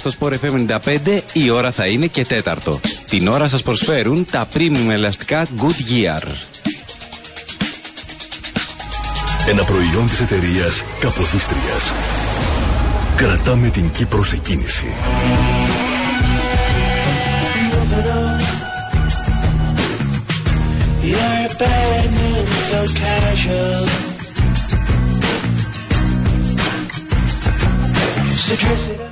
στο Sport FM 95 η ώρα θα είναι και τέταρτο. Την ώρα σας προσφέρουν τα premium ελαστικά Good Year. Ένα προϊόν της εταιρείας Καποδίστριας. Κρατάμε την Κύπρο σε κίνηση. You're a bad man, so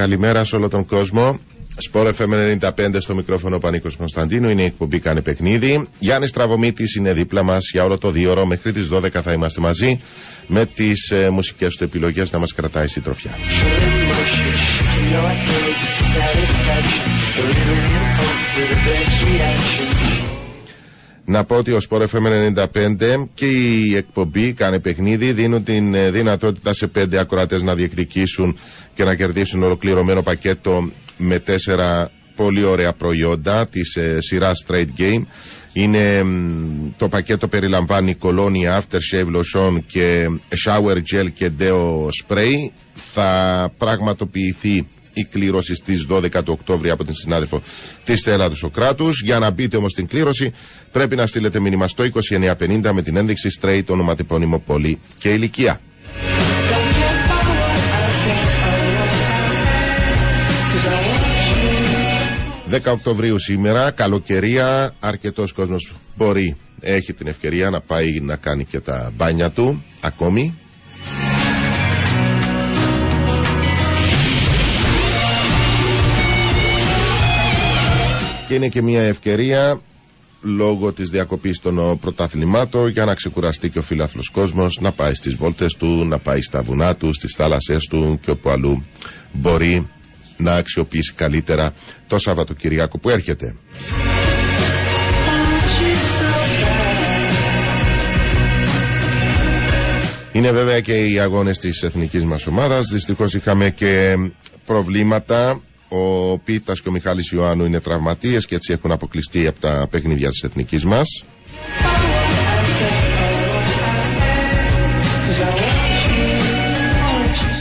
Καλημέρα σε όλο τον κόσμο. Σπορ FM 95 στο μικρόφωνο Πανίκος Κωνσταντίνου είναι η εκπομπή Κάνε Παιχνίδι. Γιάννης Τραβομήτης είναι δίπλα μας για όλο το δύο ώρο. Μέχρι τις 12 θα είμαστε μαζί με τις ε, μουσικές του επιλογές να μας κρατάει συντροφιά. Να πω ότι ο Sport FM 95 και η εκπομπή Κάνε Παιχνίδι δίνουν την ε, δυνατότητα σε πέντε ακροατές να διεκδικήσουν και να κερδίσουν ολοκληρωμένο πακέτο με τέσσερα πολύ ωραία προϊόντα της ε, σειράς Trade Game. Είναι μ, το πακέτο περιλαμβάνει κολόνια, aftershave lotion και shower gel και deo spray. Θα πραγματοποιηθεί η κλήρωση στις 12 του Οκτώβρη από την συνάδελφο της Στέλλα του Σοκράτου. Για να μπείτε όμως στην κλήρωση, πρέπει να στείλετε μήνυμα στο 2950 με την ένδειξη straight, ονοματεπώνυμο πόλη και ηλικία. 10 Οκτωβρίου σήμερα, καλοκαιρία, αρκετός κόσμος μπορεί, έχει την ευκαιρία να πάει να κάνει και τα μπάνια του ακόμη. Και είναι και μια ευκαιρία λόγω της διακοπής των ε, πρωταθλημάτων για να ξεκουραστεί και ο φιλάθλος κόσμος, να πάει στις βόλτες του, να πάει στα βουνά του, στις θάλασσές του και όπου αλλού μπορεί να αξιοποιήσει καλύτερα το Σαββατοκυριακό που έρχεται. Είναι βέβαια και οι αγώνες της εθνικής μας ομάδας. Δυστυχώς είχαμε και προβλήματα. Ο Πίτας και ο Μιχάλης Ιωάννου είναι τραυματίες και έτσι έχουν αποκλειστεί από τα παιχνίδια της εθνικής μας.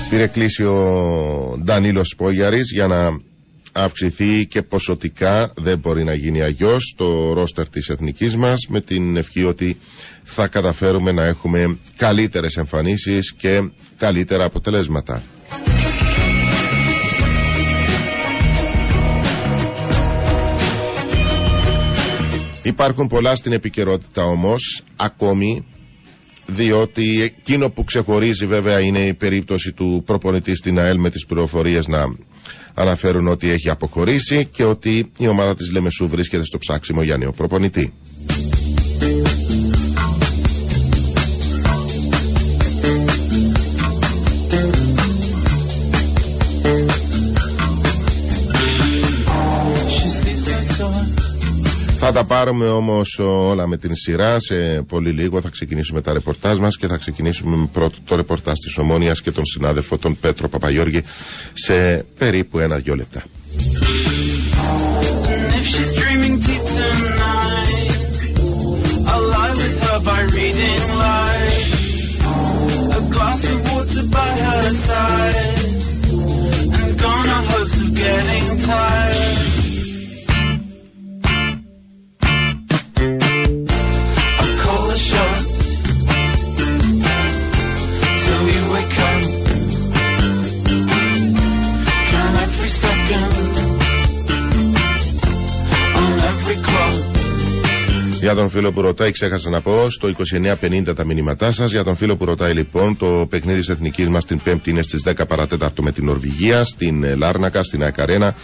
Πήρε κλίση ο Ντανίλος Πόγιαρης για να αυξηθεί και ποσοτικά δεν μπορεί να γίνει αγιώς το ρόστερ της εθνικής μας με την ευχή ότι θα καταφέρουμε να έχουμε καλύτερες εμφανίσεις και καλύτερα αποτελέσματα. Υπάρχουν πολλά στην επικαιρότητα όμως ακόμη διότι εκείνο που ξεχωρίζει βέβαια είναι η περίπτωση του προπονητή στην ΑΕΛ με τις πληροφορίες να αναφέρουν ότι έχει αποχωρήσει και ότι η ομάδα της Λεμεσού βρίσκεται στο ψάξιμο για νέο προπονητή. Θα τα πάρουμε όμως όλα με την σειρά. Σε πολύ λίγο θα ξεκινήσουμε τα ρεπορτάζ μας και θα ξεκινήσουμε με πρώτο το ρεπορτάζ της Ομόνιας και τον συνάδελφο τον Πέτρο Παπαγιώργη σε περίπου ένα-δυο λεπτά. Για τον φίλο που ρωτάει, ξέχασα να πω, στο 2950 τα μηνύματά σας. Για τον φίλο που ρωτάει, λοιπόν, το παιχνίδι της εθνικής μας την Πέμπτη είναι στις 10 παρατέταρτο με την Νορβηγία, στην ε, Λάρνακα, στην Ακαρένα.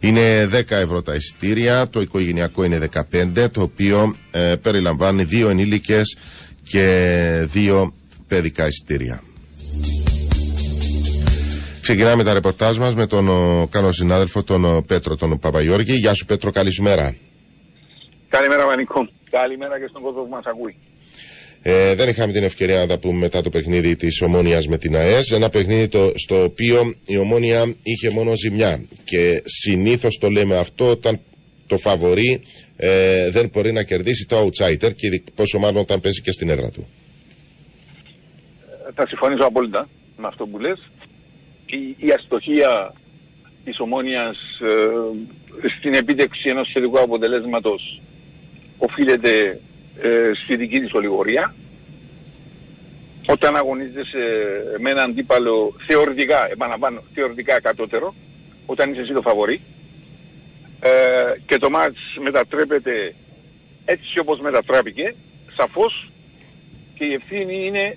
Είναι 10 ευρώ τα εισιτήρια, το οικογενειακό είναι 15, το οποίο ε, περιλαμβάνει δύο ενήλικες και δύο παιδικά εισιτήρια. Ξεκινάμε τα ρεπορτάζ μας με τον ο, καλό συνάδελφο τον ο, Πέτρο τον Παπαγιώργη. Γεια σου Πέτρο, καλησπέρα. Καλημέρα Βανικό. Καλημέρα και στον κόσμο που μας ακούει. Ε, δεν είχαμε την ευκαιρία να τα πούμε μετά το παιχνίδι της Ομόνιας με την ΑΕΣ. Ένα παιχνίδι το, στο οποίο η Ομόνια είχε μόνο ζημιά. Και συνήθως το λέμε αυτό όταν το φαβορεί ε, δεν μπορεί να κερδίσει το outsider και πόσο μάλλον όταν πέσει και στην έδρα του. Ε, θα συμφωνήσω απόλυτα με αυτό που λες. Η, η αστοχία της Ομόνιας ε, στην επίτευξη ενός σχετικού αποτελέσματος οφείλεται ε, στη δική της ολιγορία. Όταν αγωνίζεσαι με έναν αντίπαλο θεωρητικά, επαναλαμβάνω, θεωρητικά κατώτερο, όταν είσαι εσύ το φαβορή, ε, και το μάτς μετατρέπεται έτσι όπως μετατράπηκε, σαφώς και η ευθύνη είναι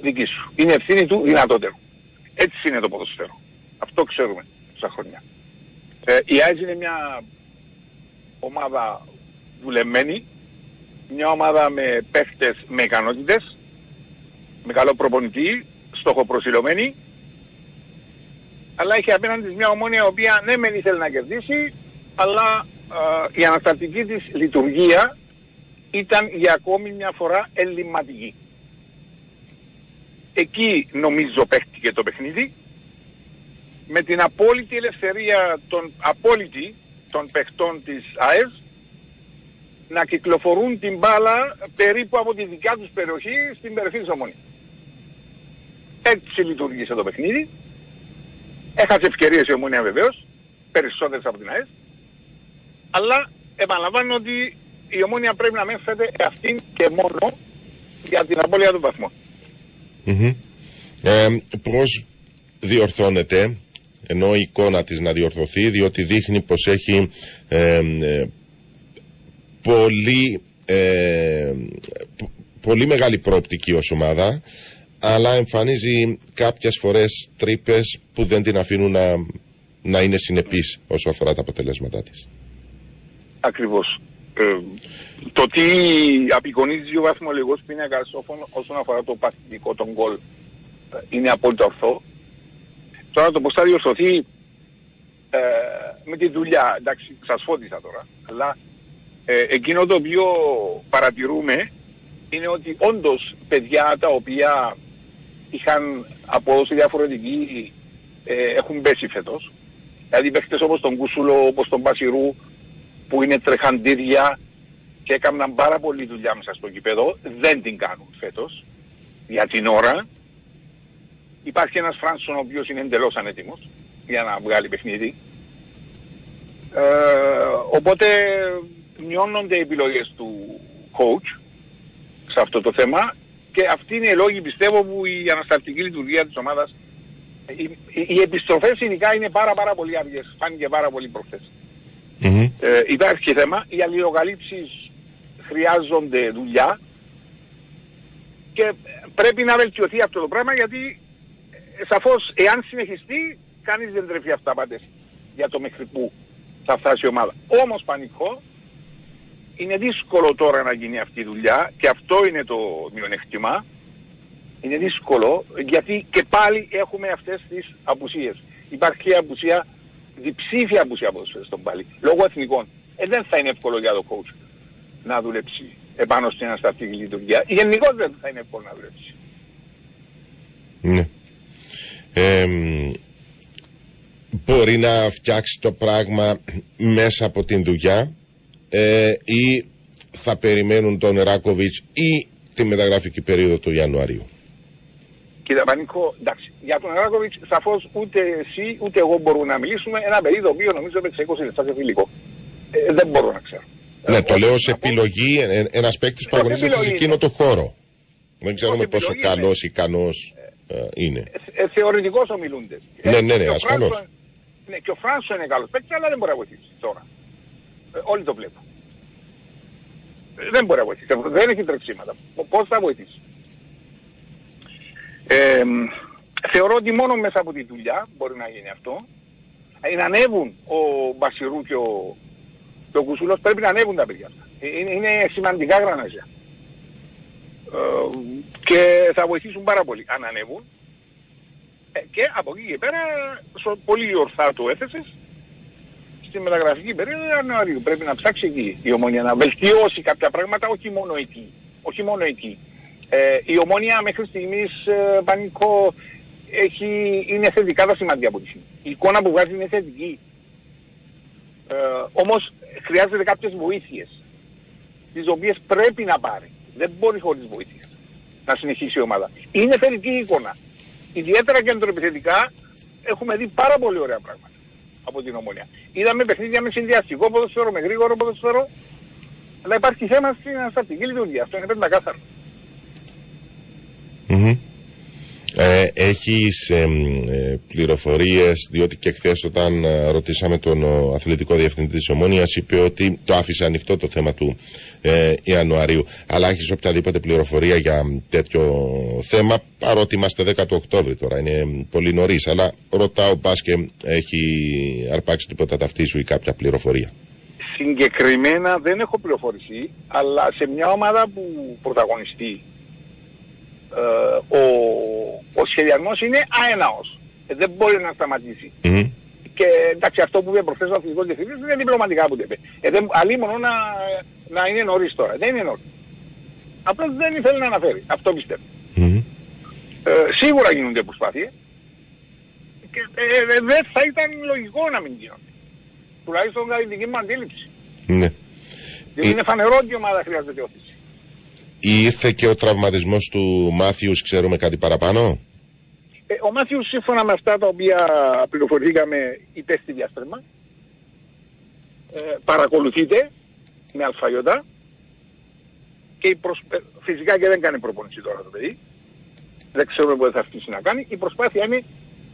δική σου. Είναι ευθύνη του δυνατότερου. Έτσι είναι το ποδοσφαίρο. Αυτό ξέρουμε τόσα χρόνια. Ε, η ΆΕΖ είναι μια ομάδα δουλεμένη, μια ομάδα με παίχτες με ικανότητες, με καλό προπονητή, στοχοπροσιλωμένη, αλλά έχει απέναντι μια ομόνια η οποία ναι μεν ήθελε να κερδίσει, αλλά ε, η αναστατική της λειτουργία ήταν για ακόμη μια φορά ελληματική. Εκεί νομίζω παίχτηκε το παιχνίδι με την απόλυτη ελευθερία των απόλυτη των παιχτών της ΑΕΣ να κυκλοφορούν την μπάλα περίπου από τη δικιά τους περιοχή στην περιοχή της Ομόνης. Έτσι λειτουργήσε το παιχνίδι. Έχασε ευκαιρίες η Ομόνια βεβαίως, περισσότερες από την ΑΕΣ. Αλλά επαναλαμβάνω ότι η Ομόνια πρέπει να μέφεται αυτήν και μόνο για την απώλεια των βαθμών. Mm-hmm. Ε, πώς διορθώνεται ενώ η εικόνα της να διορθωθεί διότι δείχνει πως έχει ε, ε, πολύ, ε, πολύ μεγάλη προοπτική ως ομάδα αλλά εμφανίζει κάποιες φορές τρύπες που δεν την αφήνουν να, να είναι συνεπής όσο αφορά τα αποτελέσματά της. Ακριβώς. Ε, το τι απεικονίζει ο βαθμολογικός πίνακας όσον αφορά το παθητικό των γκολ είναι απόλυτα ορθό. Τώρα το πώς θα διορθωθεί ε, με τη δουλειά, εντάξει σας φώτισα τώρα, αλλά ε, εκείνο το οποίο παρατηρούμε είναι ότι όντως παιδιά τα οποία είχαν απόδοση διαφορετική ε, έχουν πέσει φέτος. Δηλαδή παίχτες όπως τον Κούσουλο, όπως τον Πασιρού που είναι τρεχαντήρια και έκαναν πάρα πολύ δουλειά μέσα στο κήπεδο, δεν την κάνουν φέτος για την ώρα. Υπάρχει ένας Φράνσον ο οποίος είναι εντελώς ανέτοιμος για να βγάλει παιχνίδι. Ε, οπότε μειώνονται οι επιλογές του coach σε αυτό το θέμα και αυτή είναι η λόγη πιστεύω που η ανασταλτική λειτουργία της ομάδας οι, οι, οι επιστροφές ειδικά είναι πάρα πάρα πολύ αργές, φάνηκε πάρα πολύ προχθές. Mm-hmm. Ε, υπάρχει και θέμα, οι αλληλοκαλύψεις χρειάζονται δουλειά και πρέπει να βελτιωθεί αυτό το πράγμα γιατί ε, σαφώς εάν συνεχιστεί κανείς δεν τρέφει αυτά πάντες για το μέχρι που θα φτάσει η ομάδα. Όμως πανικό είναι δύσκολο τώρα να γίνει αυτή η δουλειά και αυτό είναι το μειονεκτημά. Είναι δύσκολο γιατί και πάλι έχουμε αυτές τις απουσίες. Υπάρχει απουσία, διψήφια απουσία στον πάλι, λόγω εθνικών. Ε, δεν θα είναι εύκολο για το coach να δουλέψει επάνω στην αναστατική λειτουργία. Γενικώ δεν θα είναι εύκολο να δουλέψει. Ναι. Ε, μπορεί να φτιάξει το πράγμα μέσα από την δουλειά ε, ή θα περιμένουν τον Ράκοβιτς ή τη μεταγραφική περίοδο του Ιανουαρίου. Κύριε Πανίκο, εντάξει, για τον Ράκοβιτς σαφώς ούτε εσύ ούτε εγώ μπορούμε να μιλήσουμε ένα παιδί το οποίο νομίζω με 20 λεπτά σε φιλικό. Ε, δεν μπορώ να ξέρω. Ναι, το λέω σε επιλογή ε, ένας παίκτης που αγωνίζεται σε εκείνο το χώρο. Δεν ξέρουμε πόσο καλός, ικανός ε, είναι. Ε, Θεωρητικός ομιλούνται. Ναι, ναι, ναι, ασφαλώς. Ναι, και ο Φράνσο είναι καλός παίκτης, αλλά δεν μπορεί να βοηθήσει τώρα. Όλοι το βλέπουν. δεν μπορεί να βοηθήσει. Δεν έχει τρεξίματα. Πώς θα βοηθήσει; Ε, θεωρώ ότι μόνο μέσα από τη δουλειά μπορεί να γίνει αυτό. Ε, να ανέβουν ο Μπασιρού και ο, και ο Κουσούλος, πρέπει να ανέβουν τα παιδιά αυτά. Ε, Είναι, είναι σημαντικά γρανάζια. Ε, και θα βοηθήσουν πάρα πολύ αν ανέβουν. Ε, και από εκεί και πέρα, σο- πολύ ορθά το έθεσες, στη μεταγραφική περίοδο Ιανουαρίου πρέπει να ψάξει εκεί η Ομόνια να βελτιώσει κάποια πράγματα, όχι μόνο εκεί. Όχι μόνο εκεί. Ε, η Ομόνια μέχρι στιγμής ε, πανικό έχει, είναι θετικά τα σημαντικά από τη στιγμή. Η εικόνα που βγάζει είναι θετική. Ε, όμως χρειάζεται κάποιες βοήθειες τις οποίες πρέπει να πάρει. Δεν μπορεί χωρίς βοήθειες να συνεχίσει η ομάδα. Είναι θετική η εικόνα. Ιδιαίτερα κεντροεπιθετικά έχουμε δει πάρα πολύ ωραία πράγματα από την Ομόνια. Είδαμε παιχνίδια με συνδυαστικό ποδοσφαίρο, με γρήγορο ποδοσφαίρο, αλλά υπάρχει θέμα στην αναστατική λειτουργία. Αυτό είναι πεντακάθαρο. Μμμ. Ε, έχεις εμ, ε, πληροφορίες διότι και χθες όταν ε, ρωτήσαμε τον ο, αθλητικό διευθυντή της Ομόνιας είπε ότι το άφησε ανοιχτό το θέμα του ε, Ιανουαρίου. Αλλά έχεις οποιαδήποτε πληροφορία για μ, τέτοιο θέμα παρότι είμαστε 10 του Οκτώβρη τώρα είναι μ, πολύ νωρίς. Αλλά ρωτάω πας και έχει αρπάξει τίποτα ταυτί σου ή κάποια πληροφορία. Συγκεκριμένα δεν έχω πληροφορηθεί, αλλά σε μια ομάδα που πρωταγωνιστεί ε, ο, ο σχεδιασμός είναι αέναος. Ε, δεν μπορεί να σταματήσει. Μμμ. Και εντάξει αυτό που είπε προχθές ο αθλητικός διευθυντής είναι διπλωματικά που το είπε. Ε, δεν, αλίμονο να, να είναι νωρίς τώρα. Δεν είναι νωρίς. Απλώς δεν ήθελε να αναφέρει. Αυτό πιστεύω. Μμμ. Ε, σίγουρα γίνονται προσπάθειες. Και ε, ε, δεν θα ήταν λογικό να μην γίνονται. Τουλάχιστον κατά την δική μου αντίληψη. Ναι. Γιατί Ε, είναι φανερό ότι η ομάδα χρειάζεται όθηση. Ήρθε και ο τραυματισμός του Μάθιους ξέρουμε κάτι παραπάνω; Ε, ο Μάθιος σύμφωνα με αυτά τα οποία πληροφορηθήκαμε υπέστη διάστρεμα ε, παρακολουθείται με αλφαϊότα και η προσ... ε, φυσικά και δεν κάνει προπονησή τώρα το παιδί. Δεν ξέρουμε πότε θα αρχίσει να κάνει. Η προσπάθεια είναι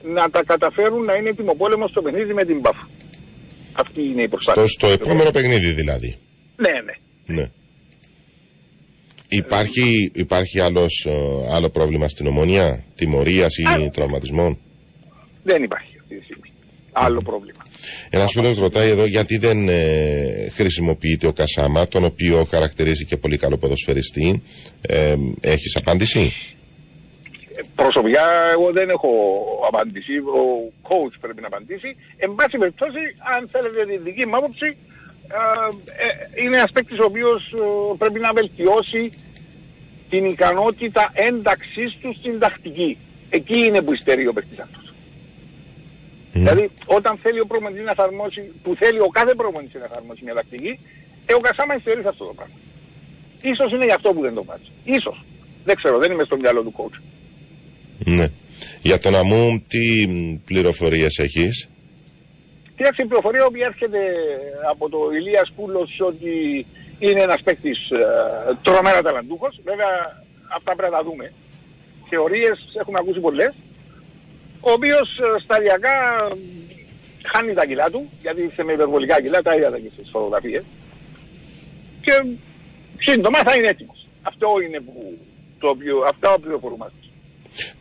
να τα καταφέρουν να είναι έτοιμο πόλεμο στο παιχνίδι με την Μπαφ αυτή είναι η προσπάθεια. Στο, στο επόμενο παιχνίδι δηλαδή. Ναι ναι. Ναι. Υπάρχει, υπάρχει άλλος, ε, άλλο πρόβλημα στην ομονία, τιμωρίας ή Α. τραυματισμών; δεν υπάρχει αυτή τη στιγμή άλλο πρόβλημα Ένας φίλος ρωτάει εδώ γιατί δεν ε, χρησιμοποιείται ο Κασάμα, τον οποίο χαρακτηρίζει και πολύ καλό ποδοσφαιριστή. Ε, έχεις απάντηση; Προσωπικά εγώ δεν έχω απάντηση. Ο coach πρέπει να απαντήσει. Εν πάση περιπτώσει, αν θέλετε τη δική μου άποψη, ε, ε, είναι ένας παίκτης ο οποίος ε, πρέπει να βελτιώσει την ικανότητα ένταξής του στην τακτική. Εκεί είναι που υστερεί ο παίκτης αυτός. Δηλαδή, όταν θέλει ο προπονητής να εφαρμόσει, που θέλει ο κάθε προπονητής να εφαρμόσει μια τακτική, ε, ο Κασάμα υστερεί σε αυτό το πράγμα. Ίσως είναι γι' αυτό που δεν το βάζει. Ίσως. Δεν ξέρω, δεν είμαι στο μυαλό του coach. Ναι. Για τον Αμού, τι πληροφορίες έχεις. Κοίταξε η πληροφορία που έρχεται από το Ηλίας Σκούλος ότι είναι ένας παίκτης ε, τρομερά ταλαντούχος. Βέβαια αυτά πρέπει να τα δούμε. Θεωρίες έχουμε ακούσει πολλές. Ο οποίος ε, σταδιακά ε, χάνει τα κιλά του, γιατί ήρθε με υπερβολικά κιλά, τα είδατε και στις φωτογραφίες. Και σύντομα θα είναι έτοιμος. Αυτό είναι που, το οποίο, αυτά πληροφορούμαστε.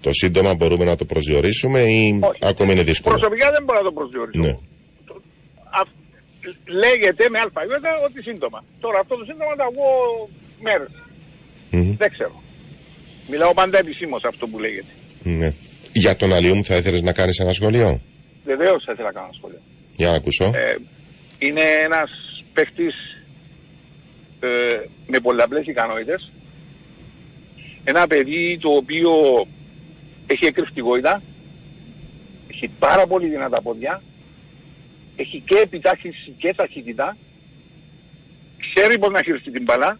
Το σύντομα μπορούμε να το προσδιορίσουμε ή Όχι. ακόμη είναι δύσκολο; Προσωπικά δεν μπορώ να το προσδιορίσω. Ναι. Το- α- λέγεται με αλφαβήτα ότι σύντομα. Τώρα αυτό το σύντομα το ακούω μέρες. Μμμ. Δεν ξέρω. Μιλάω πάντα επισήμως αυτό που λέγεται. Ναι. Για τον Αλίου μου θα ήθελες να κάνεις ένα σχολείο; Βεβαίως θα ήθελα να κάνω ένα σχόλιο. Για να ακούσω. Ε, είναι ένας παίχτης ε, με πολλαπλές ικανότητες. Ένα παιδί το οποίο έχει εκρηκτικότητα, έχει πάρα πολύ δυνατά πόδια, έχει και επιτάχυνση και ταχύτητα, ξέρει πώς να χειριστεί την μπαλά.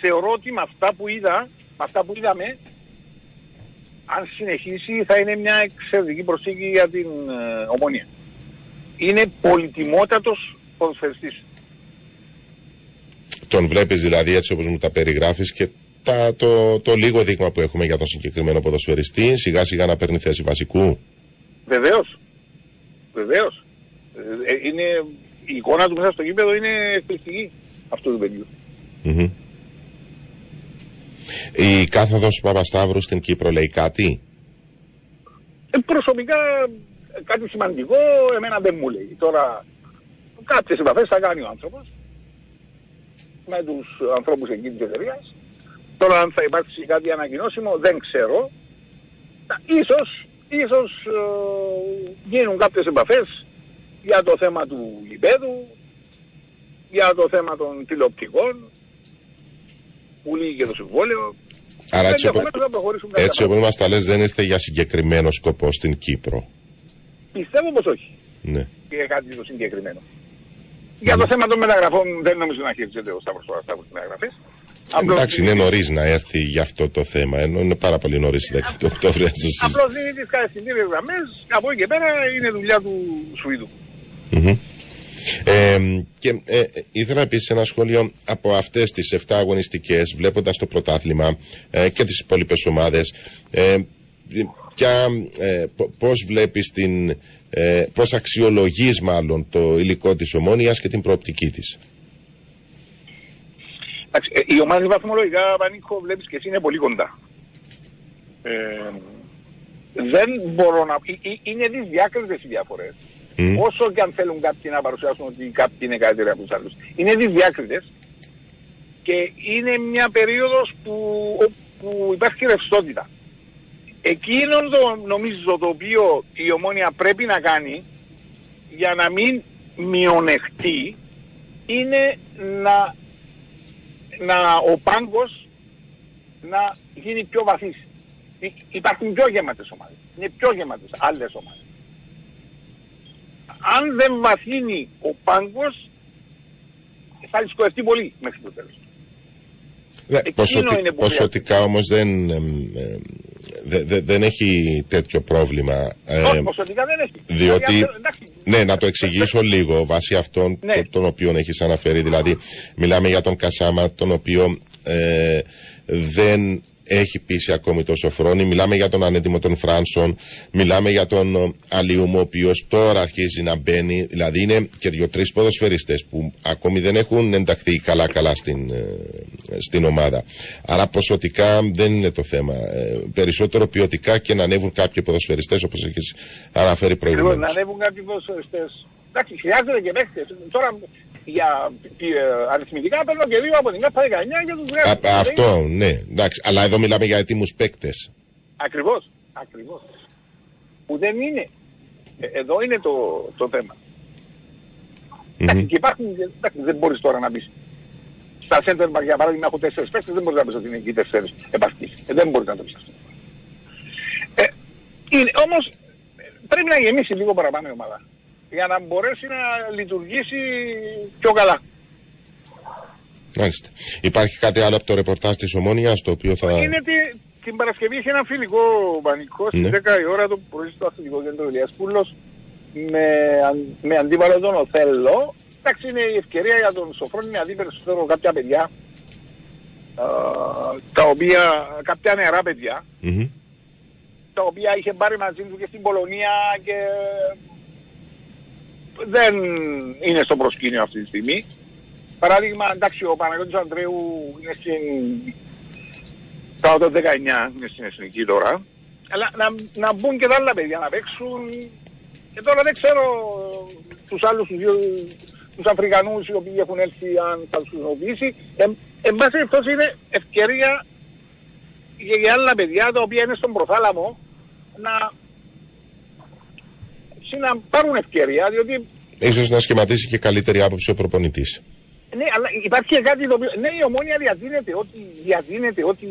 Θεωρώ ότι με αυτά που είδα, με αυτά που είδαμε, αν συνεχίσει θα είναι μια εξαιρετική προσήκη για την ε, ομονία. Είναι πολυτιμότατος ποδοσφαιριστής. Τον βλέπεις δηλαδή έτσι όπως μου τα περιγράφεις και τα, το, το λίγο δείγμα που έχουμε για τον συγκεκριμένο ποδοσφαιριστή σιγά σιγά να παίρνει θέση βασικού. Βεβαίως. Βεβαίως. Ε, ε, είναι, η εικόνα του μέσα στο γήπεδο είναι εκπληκτική αυτού του παιδιού. Μμμ. Η κάθοδος του Παπασταύρου στην Κύπρο λέει κάτι; Ε, προσωπικά ε, κάτι σημαντικό εμένα δεν μου λέει. Τώρα κάποιες επαφές θα κάνει ο άνθρωπος με τους ανθρώπους εκεί της εταιρείας. Τώρα αν θα υπάρξει κάτι ανακοινώσιμο δεν ξέρω. Ε, Ίσως, ίσως ε, γίνουν κάποιες επαφές για το θέμα του γηπέδου, για το θέμα των τηλεοπτικών, που λύγει και το συμβόλαιο. Άρα έτσι, Ενδεχομένως οπό- να προχωρήσουν κάποια έτσι όπως μας τα λες δεν ήρθε για συγκεκριμένο σκοπό στην Κύπρο. Πιστεύω πως όχι. Ναι. Και κάτι το συγκεκριμένο. Για το θέμα των μεταγραφών δεν νομίζω να χειριστεί ο Σταύρος τώρα Σταύρος μεταγραφές. Απλώς Εντάξει, είναι δίνει- νωρίς να έρθει για αυτό το θέμα. Ενώ είναι πάρα πολύ νωρίς 10 του Οκτώβρη να το συζητήσουμε. Απλώς δίνει τις κατευθυντήριες γραμμές, από εκεί και πέρα είναι δουλειά του Σουηδού. Μμμ. Ε, και ε, ε, ήθελα επίσης ένα σχόλιο από αυτές τις 7 αγωνιστικές, βλέποντας το πρωτάθλημα ε, και τις υπόλοιπες ομάδες. Ε, ποια, ε, πο- πώς βλέπεις την, ε, πώς αξιολογείς μάλλον το υλικό της ομόνιας και την προοπτική της; Εντάξει, ε, η ομάδα βαθμολογικά, Πανίκο, βλέπεις και εσύ είναι πολύ κοντά. Ε, δεν μπορώ να... ε, ε, Είναι δυσδιάκριτες οι διαφορές. Μμ. Όσο και αν θέλουν κάποιοι να παρουσιάσουν ότι κάποιοι είναι καλύτεροι από τους άλλους. Είναι δυσδιάκριτες και είναι μια περίοδος που, όπου υπάρχει ρευστότητα. Εκείνο το νομίζω το οποίο η ομόνια πρέπει να κάνει για να μην μειονεχτεί είναι να, να ο πάγκος να γίνει πιο βαθύς. Υ- Υπάρχουν πιο γεμάτες ομάδες. Είναι πιο γεμάτες άλλες ομάδες. Αν δεν βαθύνει ο πάγκος θα δυσκολευτεί πολύ μέχρι το τέλος. Δε, Εκείνο ποσοτι- είναι που ποσοτικά όμως δεν, εμ, ε, δε- δε- δεν έχει τέτοιο πρόβλημα. Ε, Όχι, ποσοτικά δεν έχει. διότι, Δηλαδή, εντάξει, ναι, να το εξηγήσω λίγο βάσει αυτών Ναι. το- των οποίων έχεις αναφέρει. Δηλαδή, μιλάμε για τον Κασάμα, τον οποίο ε, δεν έχει πείσει ακόμη το Σοφρόνη. Μιλάμε για τον ανέτοιμο τον Φράνσον. Μιλάμε για τον ε, Αλιούμο, ο οποίος τώρα αρχίζει να μπαίνει. Δηλαδή, είναι και δύο-τρει ποδοσφαιριστές που ακόμη δεν έχουν ενταχθεί καλά-καλά στην, ε, στην ομάδα. Άρα, ποσοτικά δεν είναι το θέμα. Ε, περισσότερο ποιοτικά και να ανέβουν κάποιοι ποδοσφαιριστές όπως έχεις αναφέρει Ακριβώς, προηγουμένως. να ανέβουν κάποιοι ποδοσφαιριστές. Εντάξει, χρειάζεται και παίχτες. Τώρα για ε, αριθμητικά παίρνω και δύο από την ΚΑΠΑ 19 για τους Α, βγάζω. αυτό, ναι, εντάξει. Αλλά εδώ μιλάμε για έτοιμους παίκτες. Ακριβώς, ακριβώς. Που δεν είναι. Ε, εδώ είναι το, το θέμα. Εντάξει, και υπάρχουν, εντάξει, δεν μπορείς τώρα να πεις. Στα center back, για παράδειγμα έχω τέσσερις παίκτες, δεν μπορείς να πεις ότι είναι εκεί τέσσερις επαρκείς. Ε, δεν μπορείς να το πεις αυτό. Ε, είναι, όμως ε, πρέπει να γεμίσει λίγο παραπάνω η ομάδα. Για να μπορέσει να λειτουργήσει πιο καλά. Μάλιστα. Υπάρχει κάτι άλλο από το ρεπορτάζ της Ομόνιας το οποίο θα... Είναι τη, την Παρασκευή είχε ένα φιλικό πανικό στις Ναι. 10 η ώρα το πρωί στο αθλητικό κέντρο Ηλίας Πούλος με, αν- με αντίπαλο τον Οθέλο. Εντάξει είναι η ευκαιρία για τον Σοφρόνη να δει περισσότερο κάποια παιδιά α, τα οποία, κάποια νεαρά παιδιά Μμμ. τα οποία είχε πάρει μαζί του και στην Πολωνία και δεν είναι στο προσκήνιο αυτή τη στιγμή. Παράδειγμα, εντάξει, ο Παναγιώτης Ανδρέου είναι στην... Κάτω το 19 είναι στην εθνική τώρα. Αλλά να, να μπουν και τα άλλα παιδιά να παίξουν. Και τώρα δεν ξέρω τους άλλους τους, δύο, τους Αφρικανούς οι οποίοι έχουν έλθει αν θα τους χρησιμοποιήσει. Ε, εν πάση περιπτώσει είναι ευκαιρία για, για άλλα παιδιά τα οποία είναι στον προθάλαμο να, να πάρουν ευκαιρία διότι Ίσως να σχηματίσει και καλύτερη άποψη ο προπονητής. ναι, αλλά υπάρχει και κάτι το οποίο. Ναι, η ομόνια διαδίνεται ότι, διαδίνεται ότι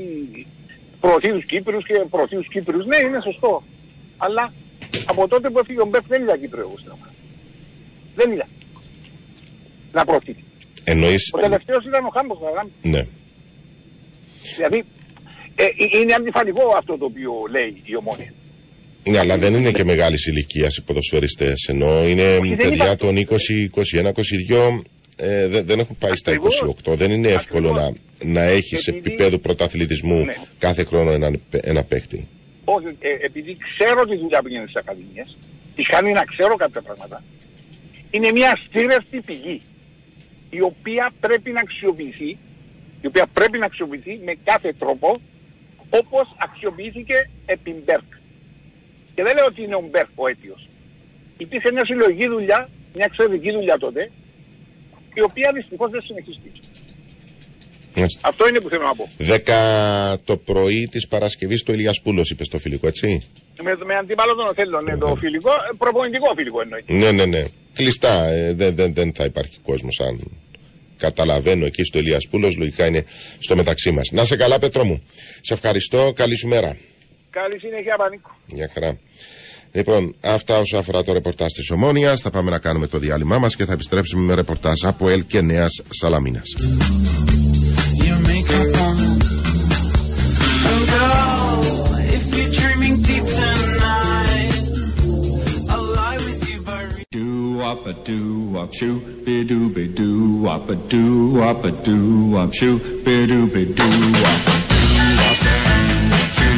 προωθεί τους Κύπρους και προωθεί τους Κύπρους. Ναι, είναι σωστό. Αλλά από τότε που έφυγε ο Μπεφ δεν είδα Κύπρο εγώ στην ομάδα. Δεν είδα. Να προωθεί. Εννοείς... Ο τελευταίος ήταν ο Χάμπος να Ναι. Δηλαδή, ε, ε, είναι αντιφατικό αυτό το οποίο λέει η ομόνια. Ναι, αλλά δεν είναι και μεγάλης ηλικίας οι ποδοσφαιριστές. Ενώ είναι Όχι, δεν παιδιά είπα- των 20, 21, 22. Ε, δεν, δεν έχουν πάει στα Ακριβώς. 28. Δεν είναι εύκολο να, Ακριβώς. να έχεις Επειδή- επίπεδο πρωταθλητισμού Ναι. κάθε χρόνο έναν, ένα παίκτη. Όχι, ε, επειδή ξέρω τη δουλειά που γίνεται στις ακαδημίες, τη χάνει να ξέρω κάποια πράγματα, είναι μια στήρευτη πηγή, η οποία πρέπει να αξιοποιηθεί η οποία πρέπει να αξιοποιηθεί με κάθε τρόπο όπως αξιοποιήθηκε επί Μπέρκ. Και δεν λέω ότι είναι ο Μπέρκ ο αίτιος. Υπήρχε μια συλλογική δουλειά, μια εξωτερική δουλειά τότε, η οποία δυστυχώς δεν συνεχίστηκε. Μάλιστα. Αυτό είναι που θέλω να πω. 10 το πρωί της Παρασκευής το Ηλιασπούλος, είπες στο φιλικό, έτσι; Με, με αντίπαλο τον Οθέλο, ναι, το φιλικό, ε, προπονητικό φιλικό εννοείται. Ναι, ναι, ναι. Κλειστά. ε, δεν, δεν, δεν θα υπάρχει κόσμος αν καταλαβαίνω εκεί στο Ηλιασπούλος. Λογικά είναι στο μεταξύ μας. Να σε καλά, Πέτρο μου. Σε ευχαριστώ. Καλή σου μέρα. Καλή συνέχεια, Πανίκο. Μια χαρά. Λοιπόν, αυτά όσο αφορά το ρεπορτάζ της Ομόνιας. Θα πάμε να κάνουμε το διάλειμμά μας και θα επιστρέψουμε με ρεπορτάζ από ΕΛ και Νέας Σαλαμίνας. Your makeup on. Oh, girl, if you're dreaming deep tonight, I'll lie with you by re- Do wop a do wop shoo be doo be doo wop a do wop a do wop shoo be doo be doo wop a do wop a do wop shoo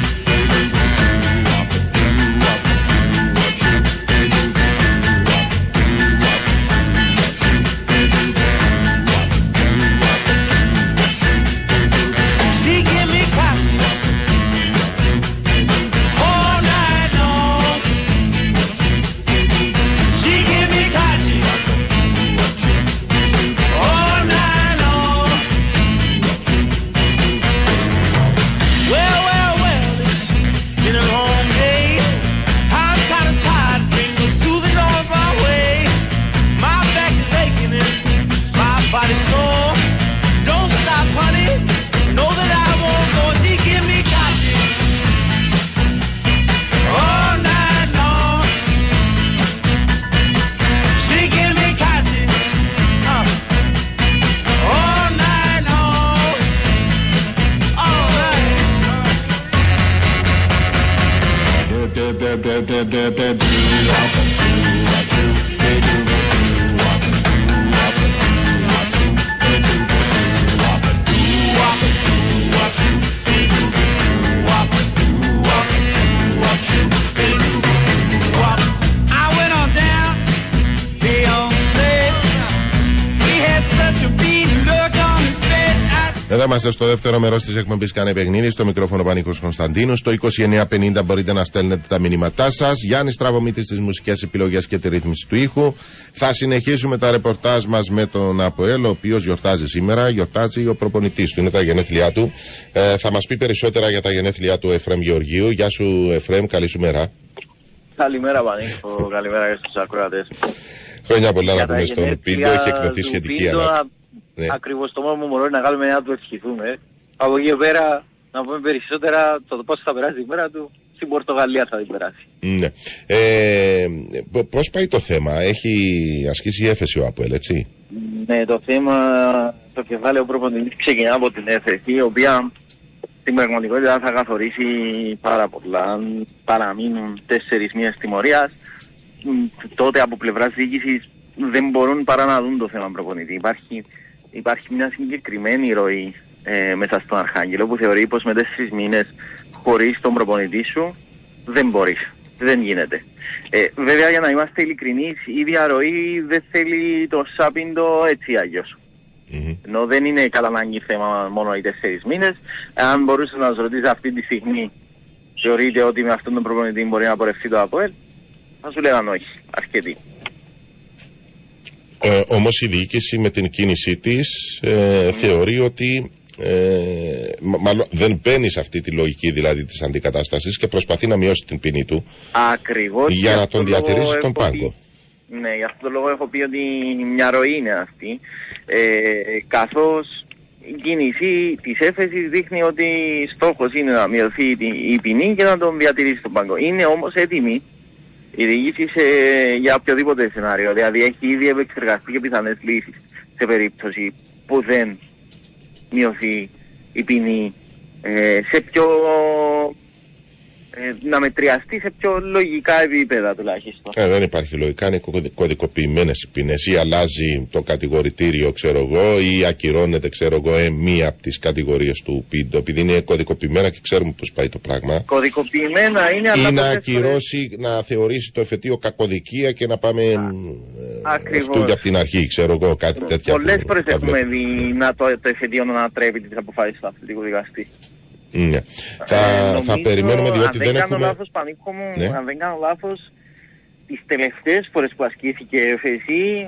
είμαστε στο δεύτερο μέρος της εκπομπής Κάνε Παιχνίδι. Στο μικρόφωνο Πανίκο Κωνσταντίνου. Στο 2950 μπορείτε να στέλνετε τα μηνύματά σας. Γιάννη Τραβομήτη στις μουσικές επιλογές και τη ρύθμιση του ήχου. Θα συνεχίσουμε τα ρεπορτάζ μας με τον Αποέλ, ο οποίος γιορτάζει σήμερα. Γιορτάζει ο προπονητής του. Είναι τα γενέθλιά του. Ε, θα μας πει περισσότερα για τα γενέθλιά του Εφρέμ Γεωργίου. Γεια σου, Εφρέμ. Καλή σου μέρα. Καλημέρα Πανίκο, καλημέρα και στους ακροατές. Χρόνια πολλά να Για τα πούμε στον γενέθλια Πίντο. Έχει εκδοθεί του σχετική Πίντο, ανάγκη. α- Ναι. Ακριβώς το μόνο που μπορούμε να κάνουμε είναι να του ευχηθούμε. Από εκεί και πέρα να πούμε περισσότερα το πώς θα περάσει η μέρα του. Στην Πορτογαλία θα την περάσει. Ναι. Ε, Πώς πάει το θέμα, Έχει ασκήσει η έφεση ο Αποέλ, έτσι; Ναι, το θέμα, το κεφάλαιο προπονητής ξεκινά από την έφεση, η οποία στην πραγματικότητα θα καθορίσει πάρα πολλά. Αν παραμείνουν τέσσερις μήνες τιμωρίας, μ, τότε από πλευράς διοίκησης δεν μπορούν παρά να δουν το θέμα προπονητή. Υπάρχει, υπάρχει μια συγκεκριμένη ροή ε, μέσα στον Αρχάγγελο που θεωρεί πως με τέσσερις μήνες χωρίς τον προπονητή σου δεν μπορείς. Δεν γίνεται. Ε, βέβαια για να είμαστε ειλικρινείς η διαρροή δεν θέλει το σάπιντο έτσι αγιώς. Μμμ. Ενώ δεν είναι κατά ανάγκη θέμα μόνο οι τέσσερις μήνες. Αν μπορούσες να σου ρωτήσεις αυτή τη στιγμή θεωρείτε ότι με αυτόν τον προπονητή μπορεί να πορευτεί το ΑΠΟΕΛ, θα σου λέγαν όχι, αρκετοί. Ε, όμως η διοίκηση με την κίνησή της ε, θεωρεί ότι ε, μα- μάλλον δεν μπαίνει σε αυτή τη λογική δηλαδή της αντικατάστασης και προσπαθεί να μειώσει την ποινή του Ακριβώς. για γι' να αυτό τον λόγο διατηρήσει στον έχω πει- πάγκο. Ναι, γι' αυτό το λόγο έχω πει ότι μια ροή είναι αυτή. Ε, καθώς η κίνηση της έφεσης δείχνει ότι στόχος είναι να μειωθεί η- η ποινή και να τον διατηρήσει στον πάγκο. Είναι όμως έτοιμη η διοίκηση σε- για οποιοδήποτε σενάριο. Δηλαδή έχει ήδη επεξεργαστεί και πιθανές λύσεις σε περίπτωση που δεν μειωθεί η ποινή ε, σε πιο ε, να μετριαστεί σε πιο λογικά επίπεδα τουλάχιστον. Ε, δεν υπάρχει λογικά, είναι κωδι- κωδικοποιημένες οι ποινές ή αλλάζει το κατηγορητήριο ξέρω εγώ ή ακυρώνεται ξέρω εγώ ε, μία από τις κατηγορίες του πίντο επειδή είναι κωδικοποιημένα και ξέρουμε πώς πάει το πράγμα. Κωδικοποιημένα είναι αλλά ή να πολλές φορές- ακυρώσει, να θεωρήσει το εφετείο κακοδικία και να πάμε μ, Ακριβώς. αυτού για από την αρχή, ξέρω εγώ, κάτι τέτοια. Πολλές που φορές τα έχουμε βλέπω. δει να το, το εφετείο να ανατρέπει τις αποφάσεις του αθλητικού δικαστή. Ναι. Θα, Ε, θα νομίζω, περιμένουμε διότι αν δεν κάνω έχουμε. λάθος, Πανίκο μου, Ναι. αν δεν κάνω λάθος, τις τελευταίες φορές που ασκήθηκε η ΕΦΕΣΗ,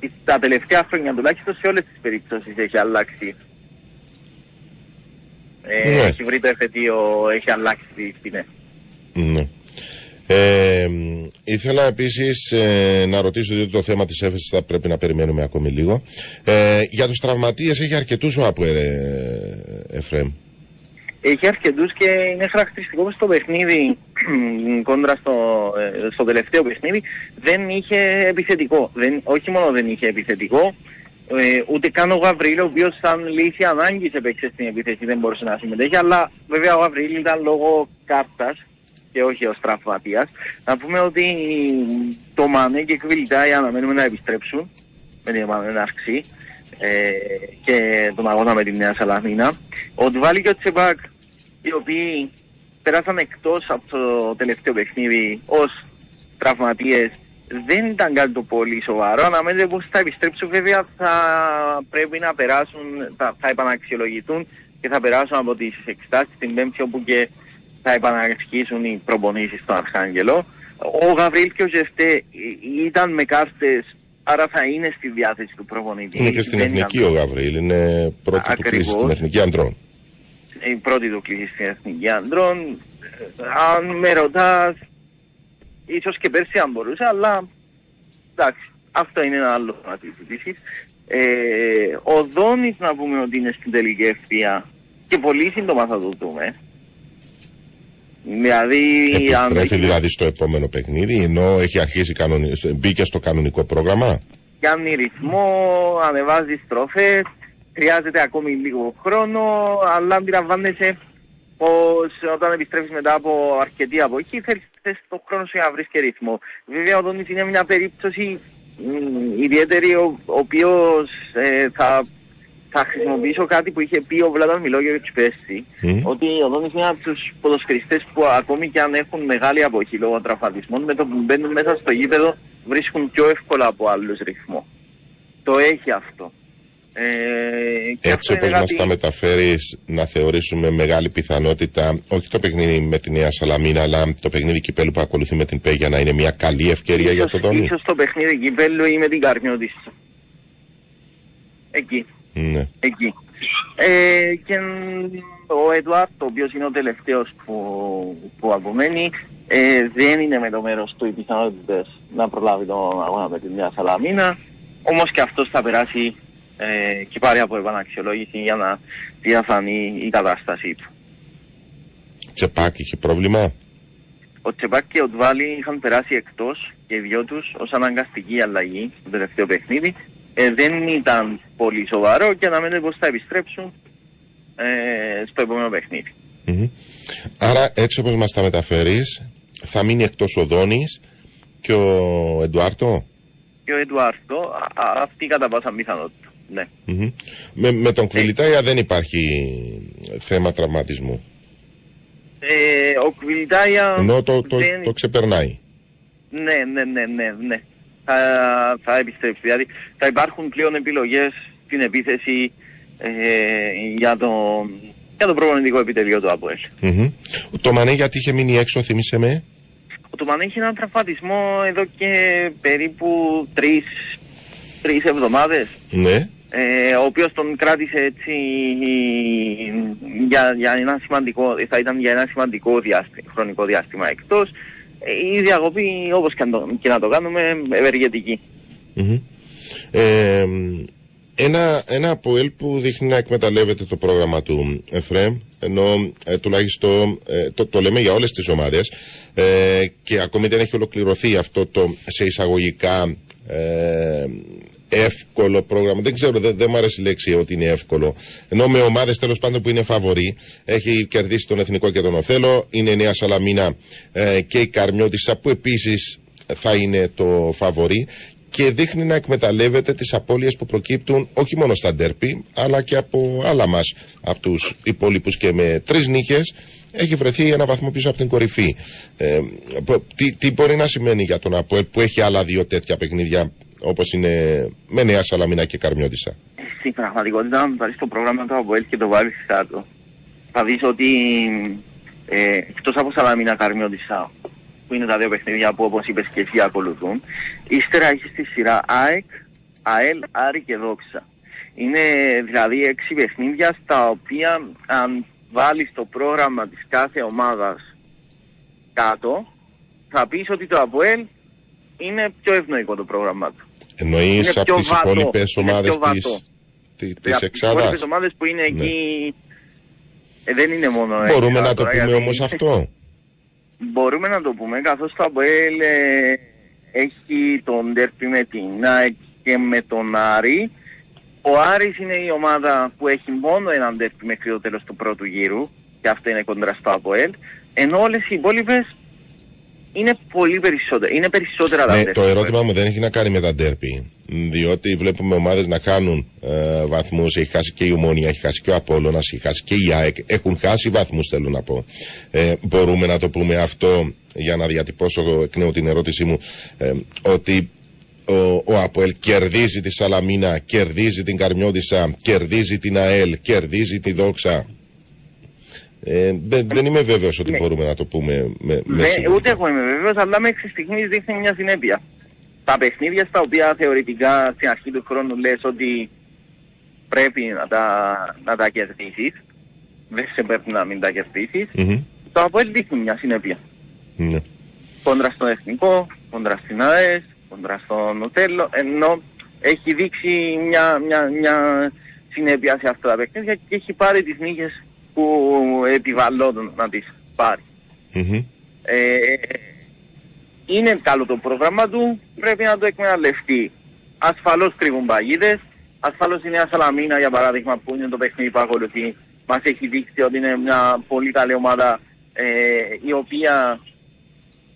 τις- τα τελευταία χρόνια τουλάχιστον σε όλες τις περιπτώσεις έχει αλλάξει. Ε, Ναι. Έχει βρει το εφετείο, έχει αλλάξει τις ποινές. Ναι. Ε, μ, ήθελα επίσης ε, να ρωτήσω διότι το θέμα της έφεσης θα πρέπει να περιμένουμε ακόμη λίγο. Ε, για τους τραυματίες έχει αρκετούς ο Άπουερ, ε, Εφρέμ. Έχει αρκετούς και είναι χαρακτηριστικό πως στο παιχνίδι κόντρα στο, ε, στο τελευταίο παιχνίδι δεν είχε επιθετικό. Δεν, όχι μόνο δεν είχε επιθετικό, ε, ούτε καν ο Γαβρίλ, ο οποίος σαν λύση ανάγκη έπαιξε στην επίθεση, δεν μπορούσε να συμμετέχει. Αλλά βέβαια ο Γαβρίλ ήταν λόγω κάρτας και όχι ως τραυματίας. Να πούμε ότι το Μανέ και Κβιλτάι αναμένουμε να επιστρέψουν με την έναρξη ε, και τον αγώνα με τη Νέα Σαλαμίνα. Ο Ντουβάλη και ο Τσεμπάκ, οι οποίοι πέρασαν εκτός από το τελευταίο παιχνίδι ως τραυματίες, δεν ήταν κάτι το πολύ σοβαρό. Αναμένεται πως θα επιστρέψουν βέβαια θα πρέπει να περάσουν, θα, θα επαναξιολογηθούν και θα περάσουν από τις εξετάσεις την Πέμπτη όπου και θα επαναρχίσουν οι προπονήσεις στον Αρχάγγελο. Ο Γαβρίλ και ο Ζευτέ ε, ήταν με κάρτες, άρα θα είναι στη διάθεση του προπονητή. Είναι και στην Δεν Εθνική ήταν- ο Γαβρίλ, είναι πρώτη του Ακριβώς. κρίση στην Εθνική Αντρών. η πρώτη του κλίση στην Εθνική Αντρών. Ε, Αν με ρωτάς, ίσως και πέρσι αν μπορούσε, αλλά εντάξει, αυτό είναι ένα άλλο θέμα της συζήτησης. Ε, ο Δόνης να πούμε ότι είναι στην τελική ευθεία και πολύ σύντομα θα το δούμε. Δηλαδή, αν Επιστρέφει δεν δηλαδή στο επόμενο παιχνίδι, ενώ έχει αρχίσει κανονι... μπήκε στο κανονικό πρόγραμμα; κάνει ρυθμό, ανεβάζει στροφές, χρειάζεται ακόμη λίγο χρόνο, αλλά αντιλαμβάνεσαι πως όταν επιστρέφεις μετά από αρκετή από εκεί θέλεις θες το χρόνο σου για να βρεις και ρυθμό. Βέβαια ο Δόνης είναι μια περίπτωση μ, ιδιαίτερη ο, ο οποίος ε, θα, θα χρησιμοποιήσω κάτι που είχε πει ο Βλάταν Μιλόγεβιτς πέρσι Μμ. ότι ο Δόνης είναι από τους ποδοσφαιριστές που ακόμη και αν έχουν μεγάλη αποχή λόγω τραυματισμών με το που μπαίνουν μέσα στο γήπεδο βρίσκουν πιο εύκολα από άλλους ρυθμό. Το έχει αυτό. Ε, και Έτσι αυτό είναι όπως μας κάτι- τα μεταφέρεις να θεωρήσουμε μεγάλη πιθανότητα όχι το παιχνίδι με τη Νέα Σαλαμίνα αλλά το παιχνίδι κυπέλου που ακολουθεί με την Πέγια να είναι μια καλή ευκαιρία για ίσως- τον Δόνη; Ίσως το παιχνίδι κυπέλου ή με την Καρμιώτης. Εκεί. Ναι. Εκεί. Ε, και μ, ο Εντουάρτ, ο οποίος είναι ο τελευταίος που, που απομένει, ε, δεν είναι με το μέρος του οι πιθανότητες να προλάβει τον αγώνα με τη Νέα Σαλαμίνα. Όμως και αυτός θα περάσει ε, και πάρει από επαναξιολόγηση για να διαφανεί η κατάστασή του. Τσεπάκ είχε πρόβλημα; Ο Τσεπάκ και ο Ντβάλι είχαν περάσει εκτός και οι δυο τους ως αναγκαστική αλλαγή στο τελευταίο παιχνίδι. Ε, δεν ήταν πολύ σοβαρό και αναμένεται πως θα επιστρέψουν ε, στο επόμενο παιχνίδι. Μμμ. Άρα έτσι όπως μας τα μεταφέρεις θα μείνει εκτός ο Δόνης και ο Εντουάρτο; Και ο Εντουάρτο, α- α- αυτή κατά πάσα πιθανότητα. Ναι. Μμμ. Με, με τον Κβιλιτάια δεν υπάρχει θέμα τραυματισμού; Ε, ο Κβιλτάια Ενώ το, το, δεν... το ξεπερνάει. Ναι, ναι, ναι, ναι, ναι. Θα, θα επιστρέψει. Δηλαδή θα υπάρχουν πλέον επιλογές στην επίθεση ε, για το, για το προπονητικό επιτελείο του ΑΠΟΕΛ. Μμμ. Το Μανέ γιατί είχε μείνει έξω θυμίσε με; Ο Τουμαν έχει έναν τραυματισμό εδώ και περίπου τρεις, τρεις εβδομάδες. Ναι. Ε, ο οποίος τον κράτησε έτσι για, για ένα σημαντικό, θα ήταν για ένα σημαντικό διάστημα, χρονικό διάστημα εκτός. Ε, η διακοπή όπως και, να το- και να το κάνουμε ευεργετική. Μμμ. Ε, ένα, ένα ΑΠΟΕΛ που δείχνει να εκμεταλλεύεται το πρόγραμμα του Εφρέμ ενώ ε, τουλάχιστον ε, το, το λέμε για όλες τις ομάδες ε, και ακόμη δεν έχει ολοκληρωθεί αυτό το σε εισαγωγικά ε, εύκολο πρόγραμμα. Δεν ξέρω, δεν, δεν μου αρέσει η λέξη ότι είναι εύκολο. Ενώ με ομάδες τέλος πάντων που είναι φαβορή, έχει κερδίσει τον Εθνικό και τον Οθέλο, είναι η Νέα Σαλαμίνα ε, και η Καρμιώτησα που επίσης θα είναι το φαβορή και δείχνει να εκμεταλλεύεται τις απώλειες που προκύπτουν όχι μόνο στα ντέρπι αλλά και από άλλα μας από τους υπόλοιπους και με τρεις νίκες έχει βρεθεί ένα βαθμό πίσω από την κορυφή. Ε, πο- τι, τι μπορεί να σημαίνει για τον Αποέλ που έχει άλλα δύο τέτοια παιχνίδια όπως είναι με Νέα Σαλαμίνα και Καρμιώτισσα. Στην πραγματικότητα, αν πάρεις το πρόγραμμα του ΑΠΟΕΛ και το βάλεις κάτω, θα δεις ότι ε, εκτός από Σαλαμίνα Καρμιώτισσα, που είναι τα δύο παιχνίδια που όπως είπες και εσύ ακολουθούν, ύστερα έχεις τη σειρά ΑΕΚ, ΑΕΛ, Άρη και Δόξα. Είναι δηλαδή έξι παιχνίδια στα οποία αν βάλεις το πρόγραμμα της κάθε ομάδας κάτω, θα πεις ότι το ΑΠΟΕΛ είναι πιο ευνοϊκό το πρόγραμμα του. Εννοείς Είναι από πιο τις βατό. υπόλοιπες Είναι ομάδες πιο της, βατό. τη- Από της τις εξάδας; υπόλοιπες ομάδες που είναι Ναι. εκεί ε, δεν είναι μόνο Μπορούμε εξάδας να το τώρα, πούμε γιατί- όμως αυτό. Μπορούμε να το πούμε καθώς το ΑΠΟΕΛ ε, έχει τον τέρπι με την ΑΕΚ και με τον Άρη. Ο Άρης είναι η ομάδα που έχει μόνο έναν τέρπι μέχρι το τέλος του πρώτου γύρου και αυτό είναι κοντρά στο ΑΠΟΕΛ. Ενώ όλες οι υπόλοιπες είναι πολύ περισσότερα. Είναι περισσότερα τα Ναι, τέρπι το του ερώτημα ΑΠΟΕΛ. μου δεν έχει να κάνει με τα ντέρπι. Διότι βλέπουμε ομάδες να χάνουν ε, βαθμούς. Έχει χάσει και η Ομόνια, έχει χάσει και ο Απόλλωνας, έχει χάσει και η ΑΕΚ. Έχουν χάσει βαθμούς θέλω να πω. Ε, μπορούμε να το πούμε αυτό για να διατυπώσω εκ νέου την ερώτησή μου. ε, ότι ο, ο Αποέλ κερδίζει τη Σαλαμίνα, κερδίζει την Καρμιώτισσα, κερδίζει την ΑΕΛ, κερδίζει τη Δόξα. Ε, δεν- δεν είμαι βέβαιος ότι Ναι. μπορούμε να το πούμε με, με Ναι, σιγουριά. ούτε εγώ είμαι βέβαιος, αλλά μέχρι στιγμής δείχνει μια συνέπεια. Τα παιχνίδια στα οποία θεωρητικά στην αρχή του χρόνου λες ότι πρέπει να τα, να τα κερδίσεις, δεν σε πρέπει να μην τα κερδίσεις, Μμμ. το ΑΠΟΕΛ δείχνει μια συνέπεια. Ναι. Κόντρα στον Εθνικό, κόντρα στην ΑΕΣ, κόντρα στον Οτέλο, ενώ έχει δείξει μια, μια, μια συνέπεια σε αυτά τα παιχνίδια και έχει πάρει τις νίκες που επιβαλλόταν να τις πάρει. Μμμ. Ε, είναι καλό το πρόγραμμα του, πρέπει να το εκμεταλλευτεί. Ασφαλώς κρύβουν παγίδες, ασφαλώς η Νέα Σαλαμίνα για παράδειγμα που είναι το παιχνίδι που ακολουθεί μας έχει δείξει ότι είναι μια πολύ καλή ομάδα ε, η οποία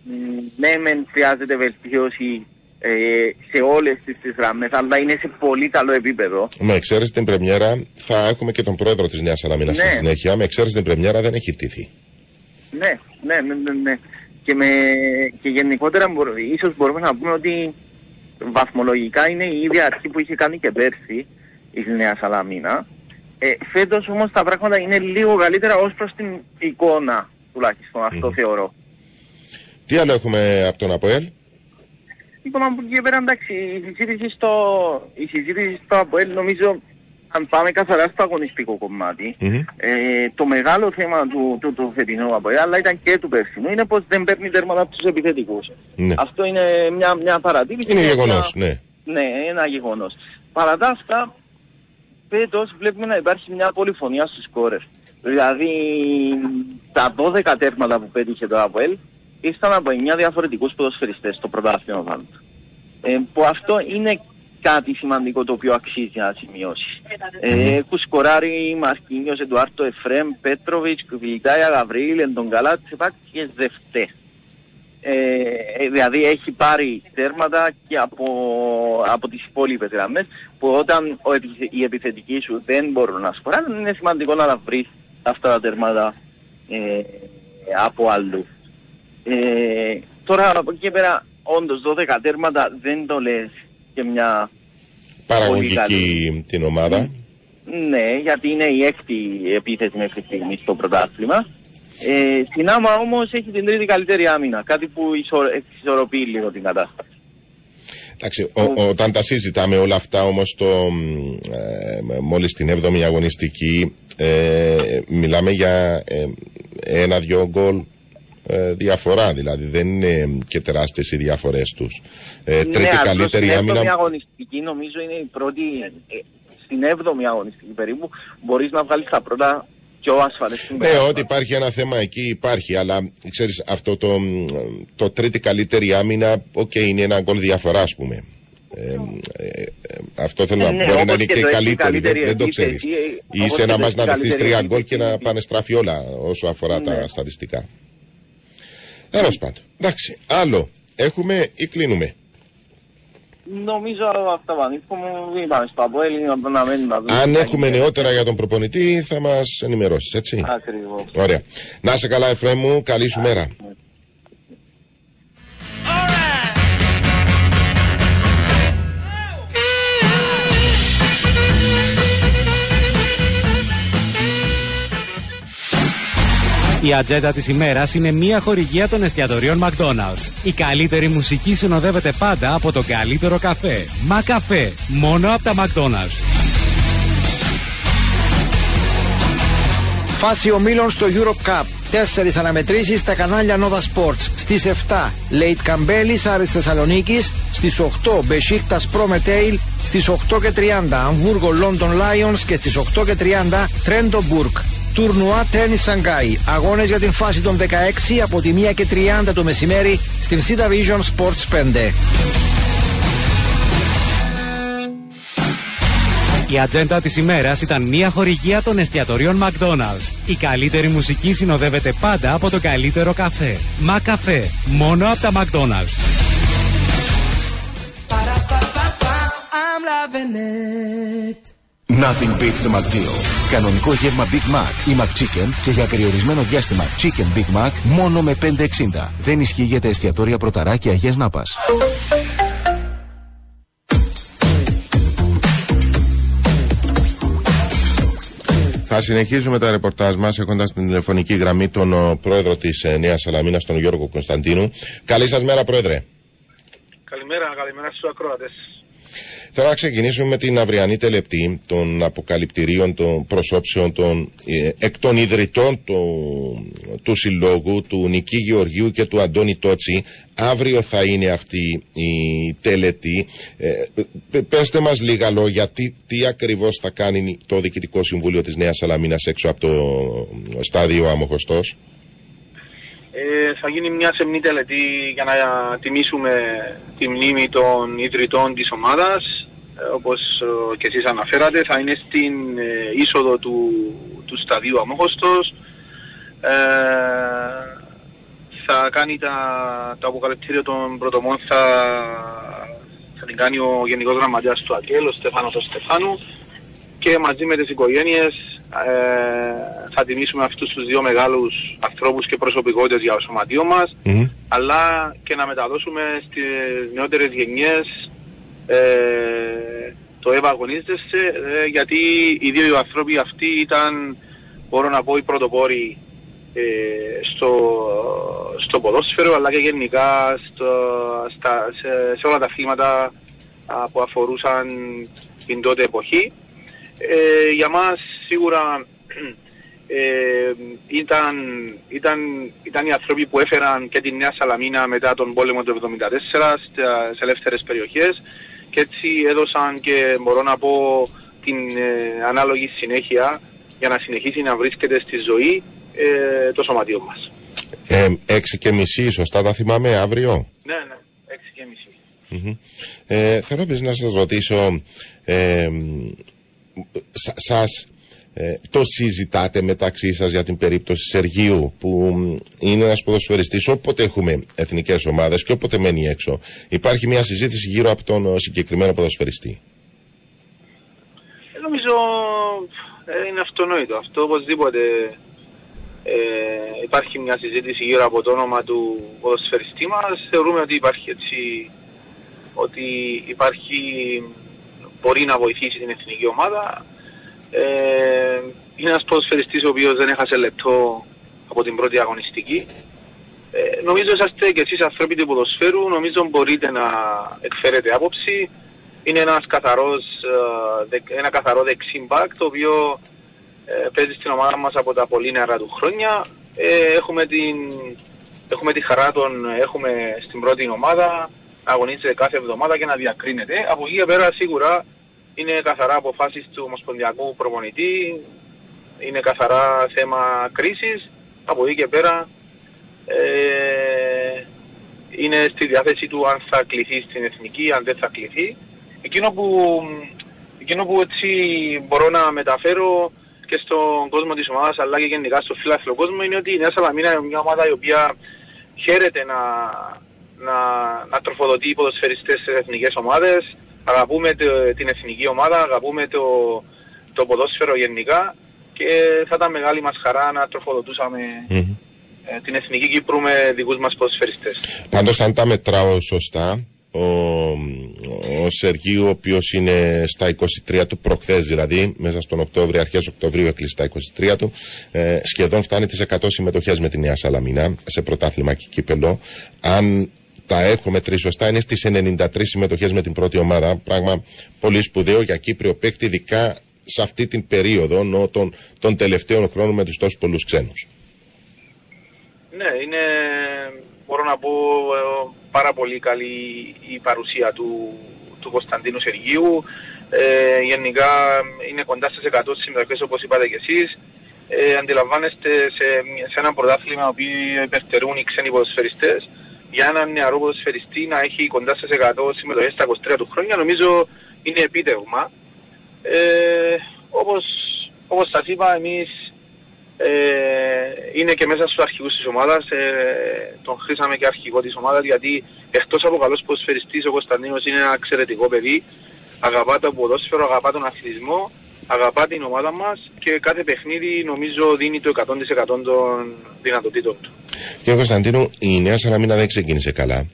μ, ναι μεν χρειάζεται βελτίωση ε, σε όλες τις, τις γραμμές αλλά είναι σε πολύ καλό επίπεδο. Με εξαίρεση την Πρεμιέρα θα έχουμε και τον πρόεδρο της Νέας Σαλαμίνας Ναι. στη συνέχεια. Με εξαίρεση την Πρεμιέρα δεν έχει τύχει. Ναι, ναι, ναι, ναι, ναι. Και, με, και γενικότερα μπορώ, ίσως μπορούμε να πούμε ότι βαθμολογικά είναι η ίδια αρχή που είχε κάνει και πέρσι η Νέας Σαλαμίνα. Ε, φέτος όμως τα πράγματα είναι λίγο καλύτερα ως προς την εικόνα τουλάχιστον, αυτό θεωρώ. Τι άλλο έχουμε από τον ΑΠΟΕΛ. Λοιπόν, από εκεί και πέρα εντάξει, η συζήτηση στο, η συζήτηση στο ΑΠΟΕΛ νομίζω αν πάμε καθαρά στο αγωνιστικό κομμάτι, Μμμ. ε, το μεγάλο θέμα του, του, του φετινού ΑΠΟΕΛ, αλλά ήταν και του περσινού, είναι πως δεν παίρνει τέρματα από τους επιθετικούς. Ναι. Αυτό είναι μια, μια παρατήρηση. Είναι μια- γεγονός, ναι. Ναι, ένα γεγονός. Παρά τα αυτά, φέτος βλέπουμε να υπάρχει μια πολυφωνία στους σκόρες. Δηλαδή, τα 12 τέρματα που πέτυχε το ΑΠΟΕΛ ήρθαν από 9 διαφορετικούς ποδοσφαιριστές στο πρωτάθλημα πάνω. Ε, που αυτό είναι κάτι σημαντικό το οποίο αξίζει να σημειώσεις. Ε, έχουν σκοράρει Μαρκίνιος, Εντουάρτο Εφρέμ, Πέτροβιτς, Κουβιλιτάια, Γαβρίλ, Εντογκαλά, Τσεπάκ και Ζευτέ. Ε, δηλαδή έχει πάρει τέρματα και από, από τις υπόλοιπες γραμμές που όταν ο, επιθε- οι επιθετικοί σου δεν μπορούν να σκοράρουν είναι σημαντικό να τα βρεις αυτά τα τέρματα ε, από αλλού. Ε, τώρα από εκεί και πέρα όντως 12 τέρματα δεν το λες και μια Παραγωγική την ομάδα. ναι, γιατί είναι η έκτη επίθεση μέχρι στιγμής στο πρωτάθλημα. Ε, στην άμα όμως έχει την τρίτη καλύτερη άμυνα, κάτι που ισο- εξισορροπεί λίγο την κατάσταση. Εντάξει, ο- όταν τα συζητάμε όλα αυτά όμως το, μ, ε, μόλις την 7η αγωνιστική ε, μιλάμε για ε, ένα-δυο γκολ ε, διαφορά δηλαδή δεν είναι και τεράστιες οι διαφορές τους. Ε, τρίτη ναι, καλύτερη απλώς στην άμυνα. έβδομη αγωνιστική νομίζω είναι η πρώτη, ε, στην έβδομη αγωνιστική περίπου μπορείς να βγάλεις τα πρώτα πιο ασφαλές Ναι, ότι υπάρχει ένα θέμα εκεί υπάρχει, αλλά ξέρεις αυτό το, μ, το τρίτη καλύτερη άμυνα, οκ, είναι ένα γκολ διαφορά, ας πούμε. Ε, ε, ε, αυτό θέλω Ε, να ναι, μπορεί να όπως είναι και και το έχει καλύτερη, δεν, καλύτερη δεν το επίθεση, ξέρεις. ε, όπως Είσαι και ένα το μας έχει να δεχτείς καλύτερη τρία γκολ και επίθεση. να πάνε στράφει όλα όσο αφορά τα Ναι. στατιστικά. Τέλος πάντων. Εντάξει, άλλο. Έχουμε ή κλείνουμε; Νομίζω αυταπανίκο μου είπαμε στο Αποέλ να- να μένει να δούμε. Αν έχουμε νεότερα για τον προπονητή, θα μας ενημερώσεις, έτσι; Ακριβώς. Ωραία. Να είσαι καλά, Εφραίμ μου. Καλή σου μέρα. Η ατζέντα της ημέρας είναι μια χορηγία των εστιατορίων McDonald's. Η καλύτερη μουσική συνοδεύεται πάντα από τον καλύτερο καφέ. Μα καφέ, μόνο από τα McDonald's. Φάση ομίλων στο Europe Cup. Τέσσερις αναμετρήσεις στα κανάλια Nova Sports. Στις 7 Λέιτ Καμπέλης Άρης Θεσσαλονίκης. Στις 8 Μπεσίκτας Pro Metail. Στις 8 και 30 Αμβούργο London Lions. Και στις 8 και 30 Τρέντο Μπουρκ. Τουρνουά Τέννη Σανγκάη. Αγώνες για την φάση των 16 από τη 1 και 30 το μεσημέρι στην C Vision Sports 5. Η ατζέντα της ημέρας ήταν μια χορηγία των εστιατορίων McDonald's. Η καλύτερη μουσική συνοδεύεται πάντα από το καλύτερο καφέ. Μα καφέ, μόνο από τα McDonald's. I'm loving it. Nothing beats the McDeal. Κανονικό γεύμα Big Mac ή McChicken και για περιορισμένο διάστημα Chicken Big Mac μόνο με 5,60. Δεν ισχύει για τα εστιατόρια Πρωταρά και Αγίας Νάπας. Θα συνεχίζουμε τα ρεπορτάζ μας έχοντας την τηλεφωνική γραμμή τον ο, πρόεδρο της ε, Νέας Σαλαμίνας, τον Γιώργο Κωνσταντίνου. Καλή σας μέρα, πρόεδρε. Καλημέρα, καλημέρα στους ακροατές. Θέλω να ξεκινήσουμε με την αυριανή τελεπτή των αποκαλυπτηρίων των προσώψεων των ε, εκ των ιδρυτών του, του Συλλόγου, του Νική Γεωργίου και του Αντώνη Τότσι. Αύριο θα είναι αυτή η τελετή. Ε, π- πέστε μας λίγα λόγια, τι, τι ακριβώς θα κάνει το Διοικητικό Συμβούλιο της Νέας Σαλαμίνας έξω από το στάδιο Αμοχωστός. Ε, θα γίνει μια σεμνή τελετή για να τιμήσουμε τη μνήμη των ιδρυτών της ομάδας. Ε, όπως ε, και εσείς αναφέρατε, θα είναι στην ε, είσοδο του, του σταδίου Αμόχωστος. Ε, θα κάνει τα, το αποκαλυπτήριο των πρωτομών, θα, θα την κάνει ο Γενικός Γραμματέας του ΑΚΕΛ, ο Στεφάνος ο Στεφάνου και μαζί με τις οικογένειες ε, θα τιμήσουμε αυτούς τους δύο μεγάλους ανθρώπους και προσωπικότητες για το σωματείο μας αλλά και να μεταδώσουμε στις νεότερες γενιές ε, το Εύα αγωνίζεσαι ε, γιατί οι δύο άνθρωποι αυτοί ήταν μπορώ να πω οι πρωτοπόροι ε, στο, στο ποδόσφαιρο αλλά και γενικά στο, στα, σε, σε όλα τα αθλήματα α, που αφορούσαν την τότε εποχή. Ε, για μας σίγουρα ε, ήταν, ήταν, ήταν οι άνθρωποι που έφεραν και τη Νέα Σαλαμίνα μετά τον πόλεμο του 1974 στις ελεύθερες περιοχές και έτσι έδωσαν και μπορώ να πω την ε, ανάλογη συνέχεια για να συνεχίσει να βρίσκεται στη ζωή ε, το σωματείο μας. Ε, έξι και μισή, σωστά τα θυμάμαι, αύριο; Ναι, ναι, έξι και μισή. Μμμ. Ε, θέλω επίσης να σας ρωτήσω, ε, σα- σας ε, το συζητάτε μεταξύ σας για την περίπτωση Σεργίου που μ, είναι ένας ποδοσφαιριστής όποτε έχουμε εθνικές ομάδες και όποτε μένει έξω υπάρχει μια συζήτηση γύρω από τον ε, συγκεκριμένο ποδοσφαιριστή Ε, Νομίζω ε, είναι αυτονόητο αυτό. Οπωσδήποτε ε, υπάρχει μια συζήτηση γύρω από το όνομα του ποδοσφαιριστή μας. Θεωρούμε ότι υπάρχει έτσι, ότι υπάρχει, μπορεί να βοηθήσει την εθνική ομάδα. Ε, είναι ένας ποδοσφαιριστής ο οποίος δεν έχασε λεπτό από την πρώτη αγωνιστική. Ε, νομίζω είσαστε και εσείς άνθρωποι του ποδοσφαίρου, νομίζω μπορείτε να εκφέρετε άποψη. Είναι ένας καθαρός, ε, δεκ- ένα καθαρό δεξί μπακ το οποίο ε, παίζει στην ομάδα μας από τα πολύ νεαρά του χρόνια. Ε, έχουμε, την, έχουμε τη χαρά τον έχουμε στην πρώτη ομάδα, να αγωνίζεται κάθε εβδομάδα και να διακρίνεται. Από εκεί και πέρα σίγουρα είναι καθαρά αποφάσεις του Ομοσπονδιακού Προπονητή, είναι καθαρά θέμα κρίσης. Από εκεί και πέρα ε, είναι στη διάθεση του αν θα κληθεί στην εθνική, αν δεν θα κληθεί. Εκείνο που, εκείνο που έτσι μπορώ να μεταφέρω και στον κόσμο της ομάδας αλλά και γενικά στο φιλάθλο κόσμο είναι ότι η Νέα Σαλαμίνα είναι μια ομάδα η οποία χαίρεται να, να, να τροφοδοτεί οι ποδοσφαιριστές στις εθνικές ομάδες. Αγαπούμε το- την εθνική ομάδα, αγαπούμε το, το ποδόσφαιρο γενικά και θα ήταν μεγάλη μας χαρά να τροφοδοτούσαμε Μμμ. ε, την εθνική Κύπρου με δικούς μας ποδοσφαιριστές. Πάντως αν τα μετράω σωστά, ο, ο Σεργίου ο οποίος είναι στα 23 του προχθές δηλαδή, μέσα στον Οκτώβριο, αρχές Οκτωβρίου έκλεισε τα 23 του, ε, σχεδόν φτάνει τις 100 συμμετοχές με τη Νέα Σαλαμίνα σε πρωτάθλημα και κύπελο. Αν τα έχω μετρήσει σωστά, είναι στις 93 συμμετοχές με την πρώτη ομάδα, πράγμα πολύ σπουδαίο για Κύπριο παίκτη, ειδικά σε αυτή την περίοδο νο, των, των τελευταίων χρόνων με τους τόσους πολλούς ξένους. Ναι, είναι, μπορώ να πω, ε, πάρα πολύ καλή η παρουσία του, του Κωνσταντίνου Σεργίου. Ε, γενικά είναι κοντά στις 100 συμμετοχές όπως είπατε και εσείς. Ε, αντιλαμβάνεστε σε, σε ένα πρωτάθλημα που υπερτερούν οι ξένοι ποδοσφαιριστές για έναν νεαρό ποδοσφαιριστή να έχει κοντά στις 100 συμμετοχές στα 23 του χρόνια νομίζω είναι επίτευγμα. Ε, όπως, όπως σας είπα εμείς ε, είναι και μέσα στους αρχηγούς της ομάδας, ε, τον χρήσαμε και αρχηγό της ομάδας γιατί εκτός από καλός ποδοσφαιριστής ο Κωνσταντίνος είναι ένα εξαιρετικό παιδί, αγαπά το ποδόσφαιρο, αγαπά τον αθλητισμό, αγαπά την ομάδα μας και κάθε παιχνίδι νομίζω δίνει το 100% των δυνατοτήτων του. Κύριε Κωνσταντίνου, η Νέα Σαλαμίνα δεν ξεκίνησε καλά.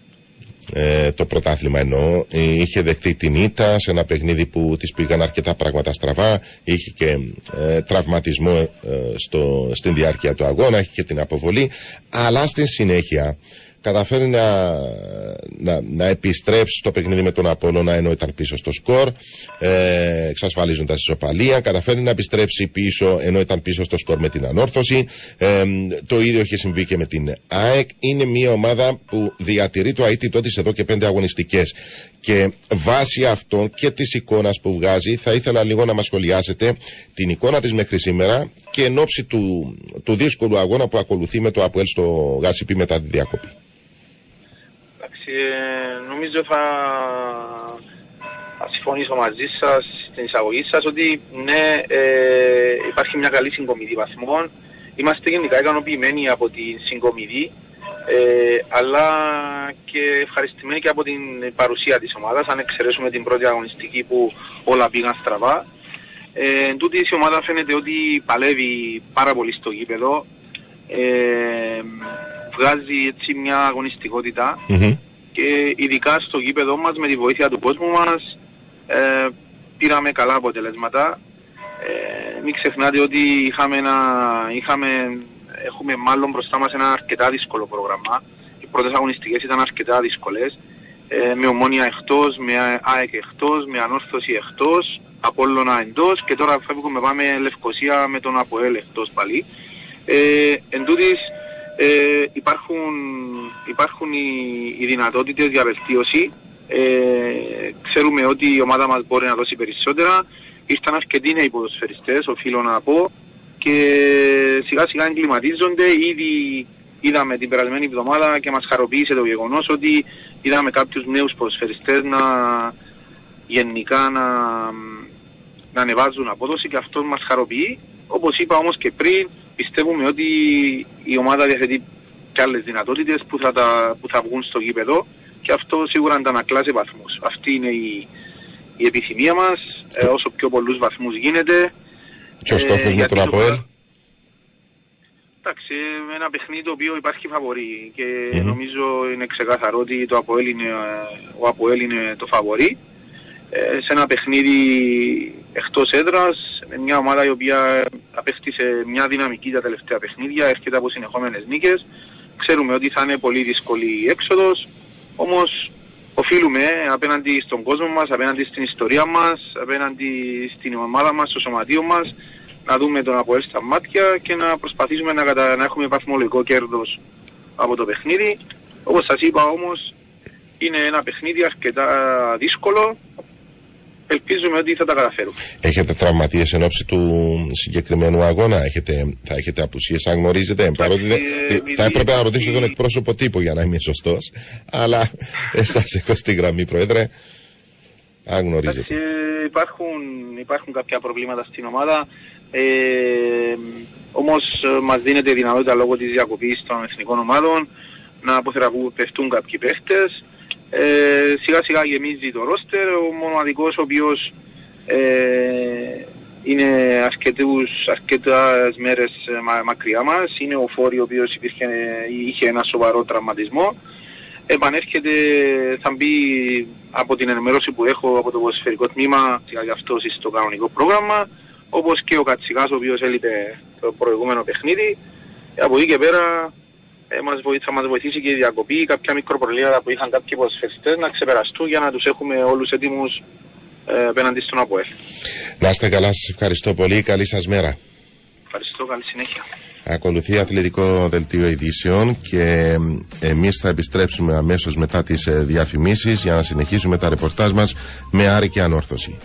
Ε, το πρωτάθλημα εννοώ. Ε, είχε δεχτεί την ήττα σε ένα παιχνίδι που της πήγαν αρκετά πράγματα στραβά. Είχε και ε, τραυματισμό ε, στο, στην διάρκεια του αγώνα, είχε και την αποβολή. Αλλά στη συνέχεια καταφέρει να, να, να επιστρέψει στο παιχνίδι με τον Απόλλωνα ενώ ήταν πίσω στο σκορ, ε, εξασφαλίζοντα ισοπαλία. Καταφέρει να επιστρέψει πίσω ενώ ήταν πίσω στο σκορ με την ανόρθωση. Ε, το ίδιο έχει συμβεί και με την ΑΕΚ. Είναι μια ομάδα που διατηρεί το αίτητό της εδώ και πέντε αγωνιστικές. Και βάσει αυτών και της εικόνας που βγάζει, θα ήθελα λίγο να μας σχολιάσετε την εικόνα της μέχρι σήμερα και εν ώψη του, του δύσκολου αγώνα που ακολουθεί με το ΑΠΟΕΛ στο Γάσιπι μετά τη διακοπή. Εντάξει, ε, νομίζω θα, θα συμφωνήσω μαζί σας στην εισαγωγή σας ότι ναι, ε, υπάρχει μια καλή συγκομιδή βαθμών. Είμαστε γενικά ικανοποιημένοι από την συγκομιδή, ε, αλλά και ευχαριστημένοι και από την παρουσία της ομάδας, αν εξαιρέσουμε την πρώτη αγωνιστική που όλα πήγαν στραβά. Ε, εν τούτη η ομάδα φαίνεται ότι παλεύει πάρα πολύ στο γήπεδο, ε, βγάζει έτσι μια αγωνιστικότητα και ειδικά στο γήπεδο μας με τη βοήθεια του κόσμου μας ε, πήραμε καλά αποτελέσματα. Ε, μην ξεχνάτε ότι είχαμε ένα, είχαμε, έχουμε μάλλον μπροστά μας ένα αρκετά δύσκολο πρόγραμμα. Οι πρώτες αγωνιστικές ήταν αρκετά δύσκολες. Ε, με ομόνια εκτός, με ΑΕΚ εκτός, με ανόρθωση εκτός, Απόλλωνα εντός και τώρα φεύγουμε πάμε Λευκοσία με τον Αποέλ εκτός πάλι. Ε, εν τούτης, ε, υπάρχουν, υπάρχουν οι, οι δυνατότητες για βελτίωση. Ε, ξέρουμε ότι η ομάδα μας μπορεί να δώσει περισσότερα. Ήρθαν αρκετοί νέοι ποδοσφαιριστές, οφείλω να πω, και σιγά σιγά εγκληματίζονται. Ήδη είδαμε την περασμένη εβδομάδα και μας χαροποίησε το γεγονός ότι είδαμε κάποιους νέους ποδοσφαιριστές να γενικά να, να ανεβάζουν απόδοση και αυτό μας χαροποιεί. Όπως είπα όμως και πριν, πιστεύουμε ότι η ομάδα διαθέτει και άλλες δυνατότητες που θα, τα, που θα βγουν στο γήπεδο και αυτό σίγουρα αντανακλά σε βαθμούς. Αυτή είναι η, η επιθυμία μας, ε, όσο πιο πολλούς βαθμούς γίνεται. Και ο στόχος με γιατί τον το- Αποέλ; Εντάξει, ε, ένα παιχνίδι το οποίο υπάρχει φαβορή και νομίζω είναι ξεκάθαρο ότι το Αποέλ είναι, ε, ο Αποέλ είναι το φαβορή. Ε, σε ένα παιχνίδι εκτός έδρας, με μια ομάδα η οποία απέκτησε μια δυναμική τα τελευταία παιχνίδια, έρχεται από συνεχόμενες νίκες. Ξέρουμε ότι θα είναι πολύ δύσκολη η έξοδος, όμως οφείλουμε απέναντι στον κόσμο μας, απέναντι στην ιστορία μας, απέναντι στην ομάδα μας, στο σωματείο μας, να δούμε τον Αποέλ στα μάτια και να προσπαθήσουμε να, κατα... να έχουμε βαθμολογικό κέρδος από το παιχνίδι. Όπως σας είπα όμως, είναι ένα παιχνίδι αρκετά δύσκολο. Ελπίζουμε ότι θα τα καταφέρουμε. Έχετε τραυματίες εν ώψη του συγκεκριμένου αγώνα, έχετε, θα έχετε απουσίες αν γνωρίζετε; Παρότι δεν- ε, τι- θα έπρεπε να ρωτήσω τον εκπρόσωπο τύπου για να είμαι σωστός. Αλλά εσά έχω στη γραμμή, Πρόεδρε. Αν γνωρίζετε. Εντάξει, ε, υπάρχουν, υπάρχουν κάποια προβλήματα στην ομάδα. Ε, όμως ε, μας δίνεται η δυνατότητα λόγω της διακοπής των εθνικών ομάδων να αποθεραπευτούν κάποιοι παίχτες. Ε, σιγά σιγά γεμίζει το ρόστερ, ο μοναδικός ο οποίος ε, είναι αρκετούς, αρκετές μέρες ε, μα, μακριά μας, είναι ο Φόρη ο οποίος υπήρχε, είχε ένα σοβαρό τραυματισμό. Επανέρχεται, θα μπει από την ενημέρωση που έχω από το ποδοσφαιρικό τμήμα για αυτό στο κανονικό πρόγραμμα, όπως και ο Κατσικάς ο οποίος έλειπε το προηγούμενο παιχνίδι. Από εκεί και πέρα ε, μας βοήθησε, θα μας βοηθήσει και η διακοπή, κάποια μικροπροβλήματα που είχαν κάποιοι ποδοσφαιριστές να ξεπεραστούν για να τους έχουμε όλους έτοιμους ε, απέναντι στον ΑΠΟΕΛ. Να είστε καλά, σας ευχαριστώ πολύ. Καλή σας μέρα. Ευχαριστώ, καλή συνέχεια. Ακολουθεί αθλητικό δελτίο ειδήσεων και εμείς θα επιστρέψουμε αμέσως μετά τις ε, διαφημίσεις για να συνεχίσουμε τα ρεπορτάζ μας με άρη και ανόρθωση.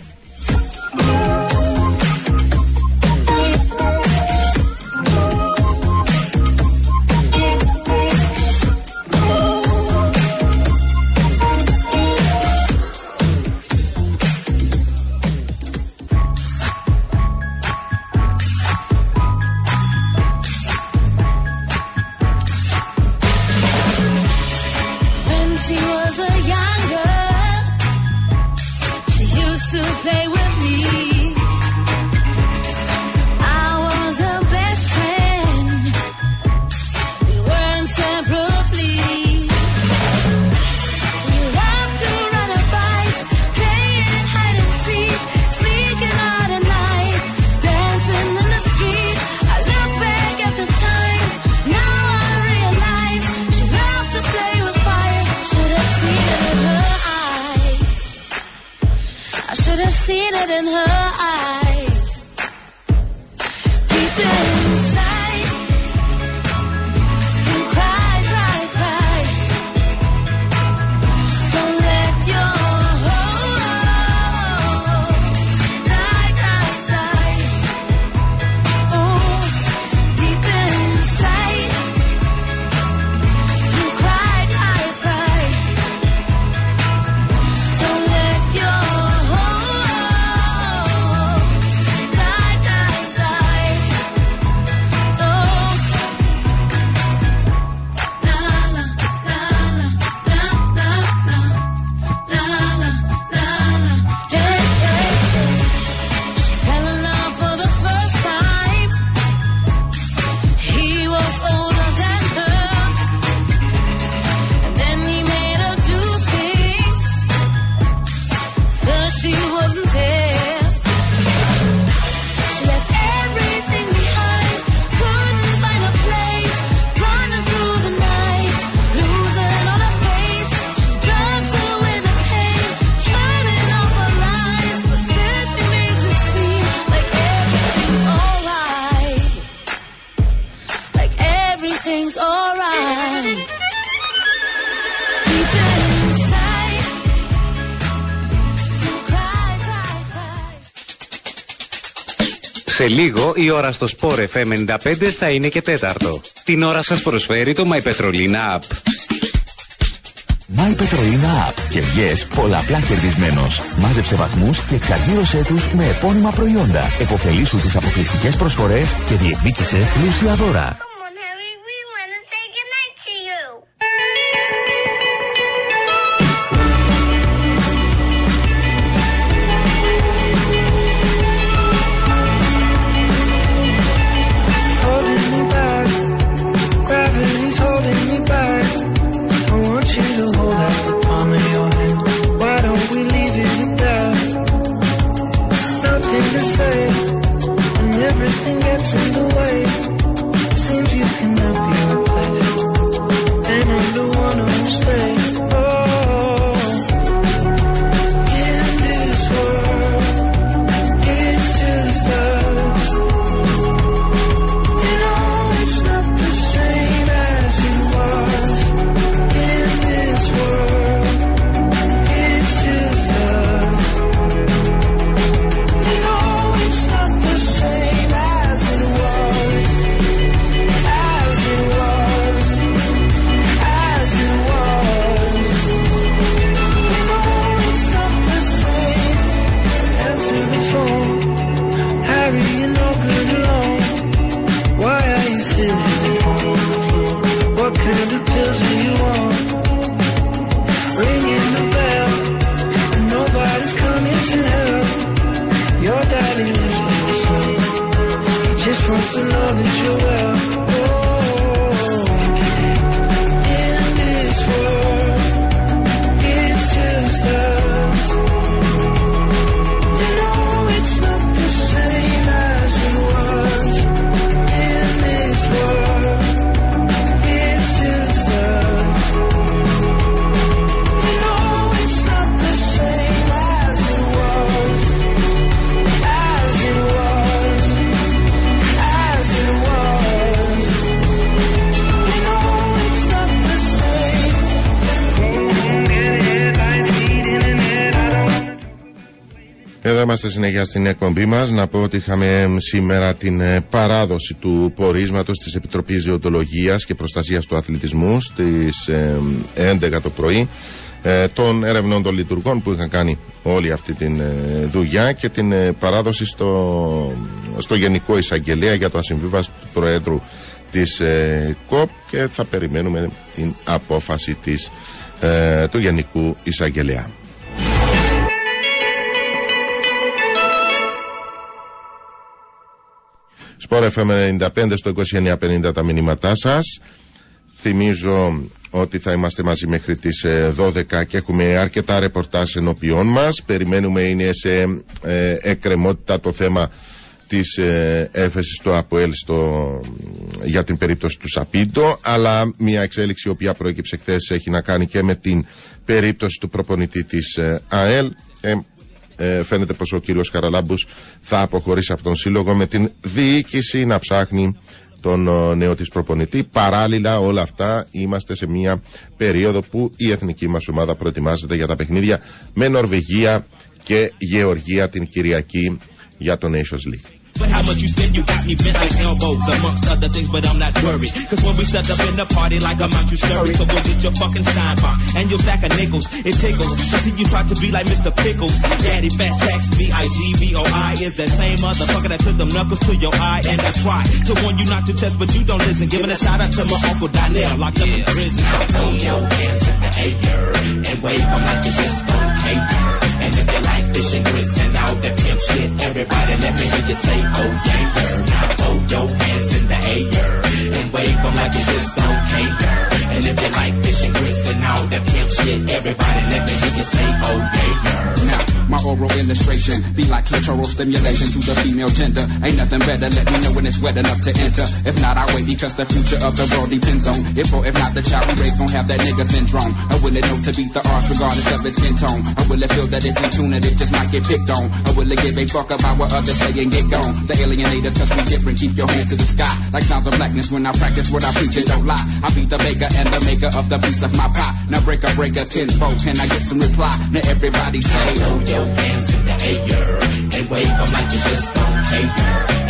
Seen it in her eyes. Σε λίγο η ώρα στο Sport FM 95 θα είναι και τέταρτο. Την ώρα σας προσφέρει το My Petrolina App. My Petrolina App. Κερδιές πολλαπλά κερδισμένος. Μάζεψε βαθμούς και εξαργύρωσέ τους με επώνυμα προϊόντα. Εποφελήσου τις αποκλειστικές προσφορές και διεκδίκησε πλούσια δώρα. Συνέχεια στην εκπομπή μας. Να πω ότι είχαμε εμ, σήμερα την ε, παράδοση του πορίσματος της Επιτροπής Διοντολογίας και Προστασίας του Αθλητισμού στις 11 το πρωί ε, των ερευνών των λειτουργών που είχαν κάνει όλη αυτή την ε, δουλειά και την ε, παράδοση στο, στο Γενικό Εισαγγελέα για το ασυμβίβαστο του Προέδρου της ε, ΚΟΠ και θα περιμένουμε την απόφαση της, ε, του Γενικού Εισαγγελέα. Σπορ FM 95 στο 2950 τα μηνύματά σας. Θυμίζω ότι θα είμαστε μαζί μέχρι τις ε, 12 και έχουμε αρκετά ρεπορτάζ ενώπιόν μας. Περιμένουμε είναι σε ε, εκκρεμότητα το θέμα της ε, έφεσης του ΑΠΟΕΛ στο, για την περίπτωση του Σαπίντο αλλά μια εξέλιξη η οποία προέκυψε χθες έχει να κάνει και με την περίπτωση του προπονητή της ε, ΑΕΛ ε, ε, φαίνεται πως ο κύριος Χαραλάμπους θα αποχωρήσει από τον σύλλογο με την διοίκηση να ψάχνει τον ε, νέο της προπονητή. Παράλληλα όλα αυτά είμαστε σε μια περίοδο που η εθνική μας ομάδα προετοιμάζεται για τα παιχνίδια με Νορβηγία και Γεωργία την Κυριακή για το Nations League. But how much you spend, you got me bent like elbows, amongst other things, but I'm not worried. Cause when we set up in the party like I'm out, you scurry. So go get your fucking shine box and your sack of nickels. It tickles I see you try to be like Mr. Pickles. Daddy Fat Sacks, B-I-G-B-O-I is that same motherfucker that took them knuckles to your eye. And I try to warn you not to test, but you don't listen. Giving a shout out to my uncle Donnell, locked up in prison. Throw your hands in the air and wave them like you just don't care. And if you like fish and grits and all that pimp shit, everybody let me hear you say, oh yeah, girl. Now hold your hands in the air and wave them like you just don't care. And if you like fish and grits and all that pimp shit, everybody let me hear you say, oh yeah, girl. Now, my oral illustration be like clitoral stimulation to the female gender. Ain't nothing better, let me know when it's wet enough to enter. If not, I wait because the future of the world depends on if or if not the child we raise gon' have that nigga syndrome. Or will it know to beat the odds regardless of its skin tone? Or will it feel that if we tune it, it just might get picked on? Or will it give a fuck about what others say and get gone? The alienators, cause we different, keep your hand to the sky. Like sounds of blackness when I practice what I preach and don't lie. I be the baker and the maker of the piece of my pie. Now break a break a tenfold, can I get some reply? Now everybody say, oh, Throw your hands in the air and wave them like you just don't care.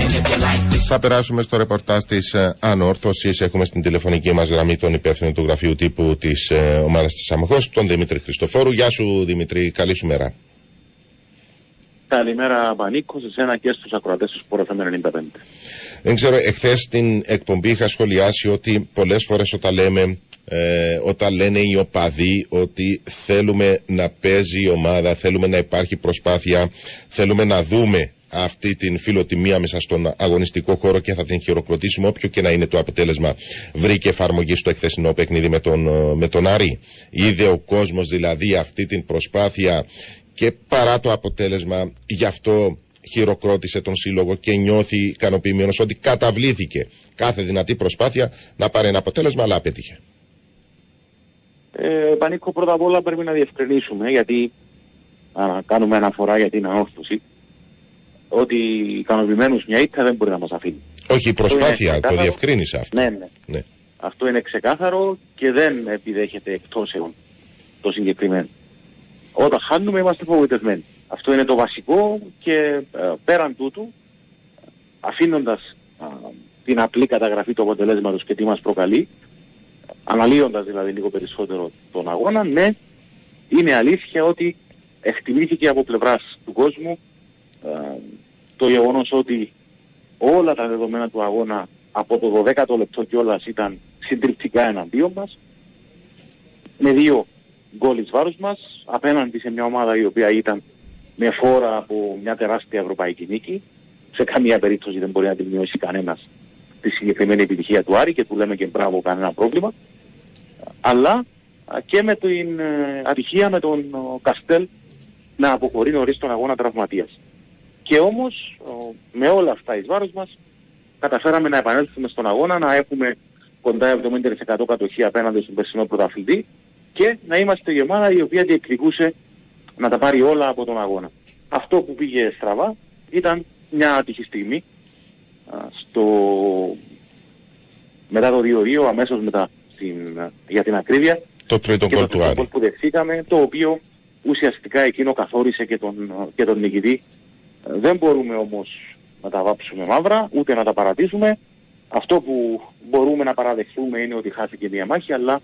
And if you like fish Θα περάσουμε στο ρεπορτάζ της Ανόρθωση. Έχουμε στην τηλεφωνική μας γραμμή τον υπεύθυνο του γραφείου τύπου της ε, ομάδας της Αμοχώ, τον Δημήτρη Χριστοφόρου. Γεια σου, Δημήτρη. Καλή σου μέρα. Καλημέρα Πανίκο, σε σένα και στους ακροατές του Sport FM 95. Δεν ξέρω, εχθές στην εκπομπή είχα σχολιάσει ότι πολλές φορές όταν λέμε. Ε, όταν λένε οι οπαδοί ότι θέλουμε να παίζει η ομάδα, θέλουμε να υπάρχει προσπάθεια, θέλουμε να δούμε αυτή την φιλοτιμία μέσα στον αγωνιστικό χώρο και θα την χειροκροτήσουμε όποιο και να είναι το αποτέλεσμα βρήκε εφαρμογή στο εκθεσινό παιχνίδι με τον, ε, με τον Άρη. Είδε ο κόσμος δηλαδή αυτή την προσπάθεια και παρά το αποτέλεσμα γι' αυτό χειροκρότησε τον σύλλογο και νιώθει ικανοποιημένος ότι καταβλήθηκε κάθε δυνατή προσπάθεια να πάρει ένα αποτέλεσμα αλλά απέτυχε. Ε, Πανίκο, πρώτα απ' όλα πρέπει να διευκρινίσουμε, γιατί να κάνουμε αναφορά για την ανόρθωση, ότι ικανοποιημένους μια ήττα δεν μπορεί να μας αφήνει. Όχι, η προσπάθεια, το ξεκάθαρο. διευκρίνησε αυτό. Ναι, ναι. Ναι. Αυτό είναι ξεκάθαρο και δεν επιδέχεται εκτόσεων το συγκεκριμένο. Όταν χάνουμε είμαστε απογοητευμένοι. Αυτό είναι το βασικό και ε, πέραν τούτου, αφήνοντας α, την απλή καταγραφή του αποτελέσματος και τι μας προκαλεί, αναλύοντας δηλαδή λίγο περισσότερο τον αγώνα, ναι, είναι αλήθεια ότι εκτιμήθηκε από πλευράς του κόσμου ε, το γεγονός ότι όλα τα δεδομένα του αγώνα από το 12ο λεπτό κιόλας ήταν συντριπτικά εναντίον μας με δύο γκολ εις βάρος μας απέναντι σε μια ομάδα η οποία ήταν με φόρα από μια τεράστια ευρωπαϊκή νίκη. Σε καμία περίπτωση δεν μπορεί να την μειώσει κανένας τη συγκεκριμένη επιτυχία του Άρη και του λέμε και μπράβο κανένα πρόβλημα αλλά α, και με την ε, ατυχία με τον ο, Καστέλ να αποχωρεί νωρίς τον αγώνα τραυματίας. Και όμως ο, με όλα αυτά εις βάρος μας καταφέραμε να επανέλθουμε στον αγώνα, να έχουμε κοντά 70% κατοχή απέναντι στον περσινό πρωταθλητή και να είμαστε η ομάδα η οποία διεκδικούσε να τα πάρει όλα από τον αγώνα. Αυτό που πήγε στραβά ήταν μια άτυχη στιγμή α, στο... μετά το 2-2, αμέσως μετά στην... για την ακρίβεια Το τρίτο και γκολ το του τρίτο Άρη. γκολ που δεχθήκαμε, το οποίο ουσιαστικά εκείνο καθόρισε και τον, και τον νικητή. Ε, Δεν μπορούμε όμως να τα βάψουμε μαύρα, ούτε να τα παρατήσουμε. Αυτό που μπορούμε να παραδεχθούμε είναι ότι χάθηκε μια μάχη, αλλά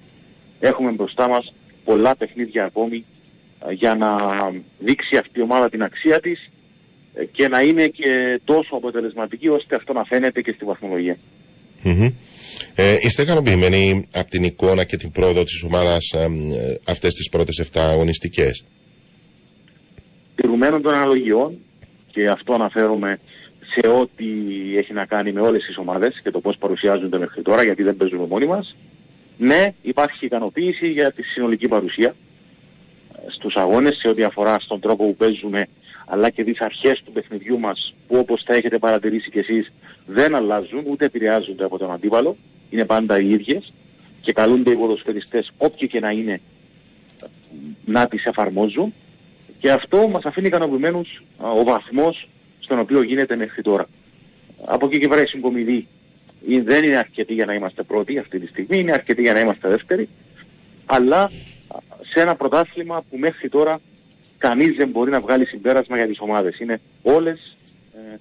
έχουμε μπροστά μας πολλά παιχνίδια ακόμη ε, για να δείξει αυτή η ομάδα την αξία της ε, και να είναι και τόσο αποτελεσματική ώστε αυτό να φαίνεται και στη βαθμολογία. Μμμ. Ε, είστε ικανοποιημένοι από την εικόνα και την πρόοδο της ομάδας ε, ε, αυτές τις πρώτες 7 αγωνιστικές; τηρουμένων των αναλογιών και αυτό αναφέρομαι σε ό,τι έχει να κάνει με όλες τις ομάδες και το πώς παρουσιάζονται μέχρι τώρα γιατί δεν παίζουμε μόνοι μας. Ναι, υπάρχει ικανοποίηση για τη συνολική παρουσία ε, στους αγώνες σε ό,τι αφορά στον τρόπο που παίζουμε αλλά και τις αρχές του παιχνιδιού μας που όπως θα έχετε παρατηρήσει κι εσείς δεν αλλάζουν ούτε επηρεάζονται από τον αντίπαλο. Είναι πάντα οι ίδιες και καλούνται οι ποδοσφαιριστές όποιοι και να είναι να τις εφαρμόζουν και αυτό μας αφήνει ικανοποιημένους α, ο βαθμός στον οποίο γίνεται μέχρι τώρα. Από εκεί και πέρα η συγκομιδή ε, δεν είναι αρκετή για να είμαστε πρώτοι αυτή τη στιγμή, είναι αρκετή για να είμαστε δεύτεροι, αλλά α, σε ένα πρωτάθλημα που μέχρι τώρα κανείς δεν μπορεί να βγάλει συμπέρασμα για τις ομάδες. Είναι όλες ε,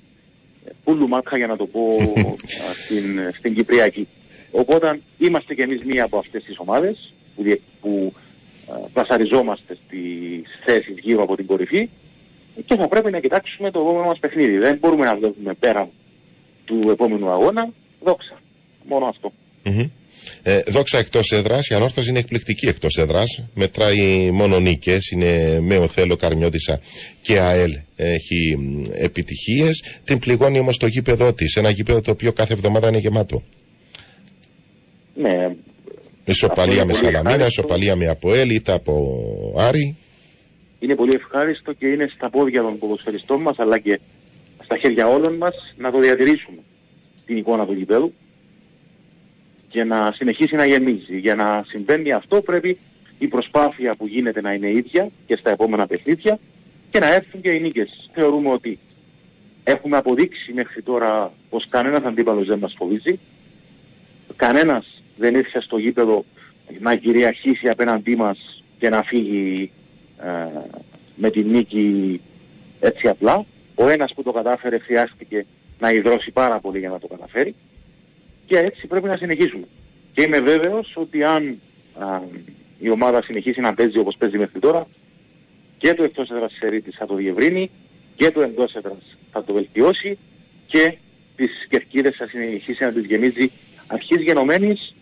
πουλου μάτια για να το πω α, στην, στην Κυπριακή. Οπότε είμαστε κι εμείς μία από αυτές τις ομάδες που, διε- που α, πλασαριζόμαστε στις θέσεις γύρω από την κορυφή και θα πρέπει να κοιτάξουμε το επόμενο μας παιχνίδι. Δεν μπορούμε να βλέπουμε πέρα του επόμενου αγώνα. Δόξα. Μόνο αυτό. Μμμ. Ε, δόξα εκτός έδρας, η ανόρθωση είναι εκπληκτική εκτός έδρας. Μετράει μόνο νίκες. Είναι με Οθέλο, Καρμιώτησα και ΑΕΛ. Έχει επιτυχίες. Την πληγώνει όμως το γήπεδο της. Ένα γήπεδο το οποίο κάθε εβδομάδα είναι γεμάτο. Ναι, Ισοπαλία είναι με πολύ Σαλαμίνα, ευχάριστο. ισοπαλία με Αποέλ, είτε από Άρη. είναι πολύ ευχάριστο και είναι στα πόδια των ποδοσφαιριστών μας αλλά και στα χέρια όλων μας να το διατηρήσουμε την εικόνα του γηπέδου και να συνεχίσει να γεμίζει. Για να συμβαίνει αυτό πρέπει η προσπάθεια που γίνεται να είναι ίδια και στα επόμενα παιχνίδια και να έρθουν και οι νίκες. Θεωρούμε ότι έχουμε αποδείξει μέχρι τώρα πως κανένας αντίπαλος δεν μας φοβίζει. Κανένας δεν ήρθε στο γήπεδο να κυριαρχήσει απέναντί μας και να φύγει ε, με τη νίκη έτσι απλά. Ο ένας που το κατάφερε χρειάστηκε να υδρώσει πάρα πολύ για να το καταφέρει και έτσι πρέπει να συνεχίσουμε. Και είμαι βέβαιος ότι αν α, η ομάδα συνεχίσει να παίζει όπως παίζει μέχρι τώρα και το εκτός έδρας της θα το διευρύνει και το εντός έδρας θα το βελτιώσει και τις κερκίδες θα συνεχίσει να τις γεμίζει αρχής γενομένης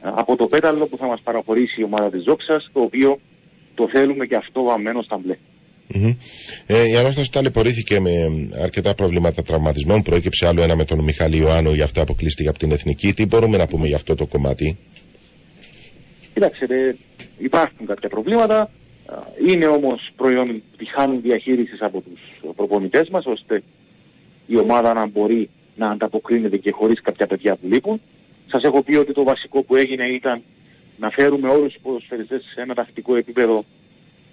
α, από το πέταλο που θα μας παραχωρήσει η ομάδα της Ζόξας το οποίο το θέλουμε και αυτό βαμμένο στα μπλε. Μμμ. Ε, η ανάσταση ταλαιπωρήθηκε με αρκετά προβλήματα τραυματισμών. Προέκυψε άλλο ένα με τον Μιχάλη Ιωάννου, γι' αυτό αποκλείστηκε από την εθνική. Τι μπορούμε να πούμε για αυτό το κομμάτι; Κοίταξε, ρε, υπάρχουν κάποια προβλήματα. Α, Είναι όμως προϊόν τη χάνουν διαχείρισης από τους προπονητές μας, ώστε η ομάδα να μπορεί να ανταποκρίνεται και χωρίς κάποια παιδιά που λείπουν. Σας έχω πει ότι το βασικό που έγινε ήταν να φέρουμε όλους τους ποδοσφαιριστές σε ένα τακτικό επίπεδο,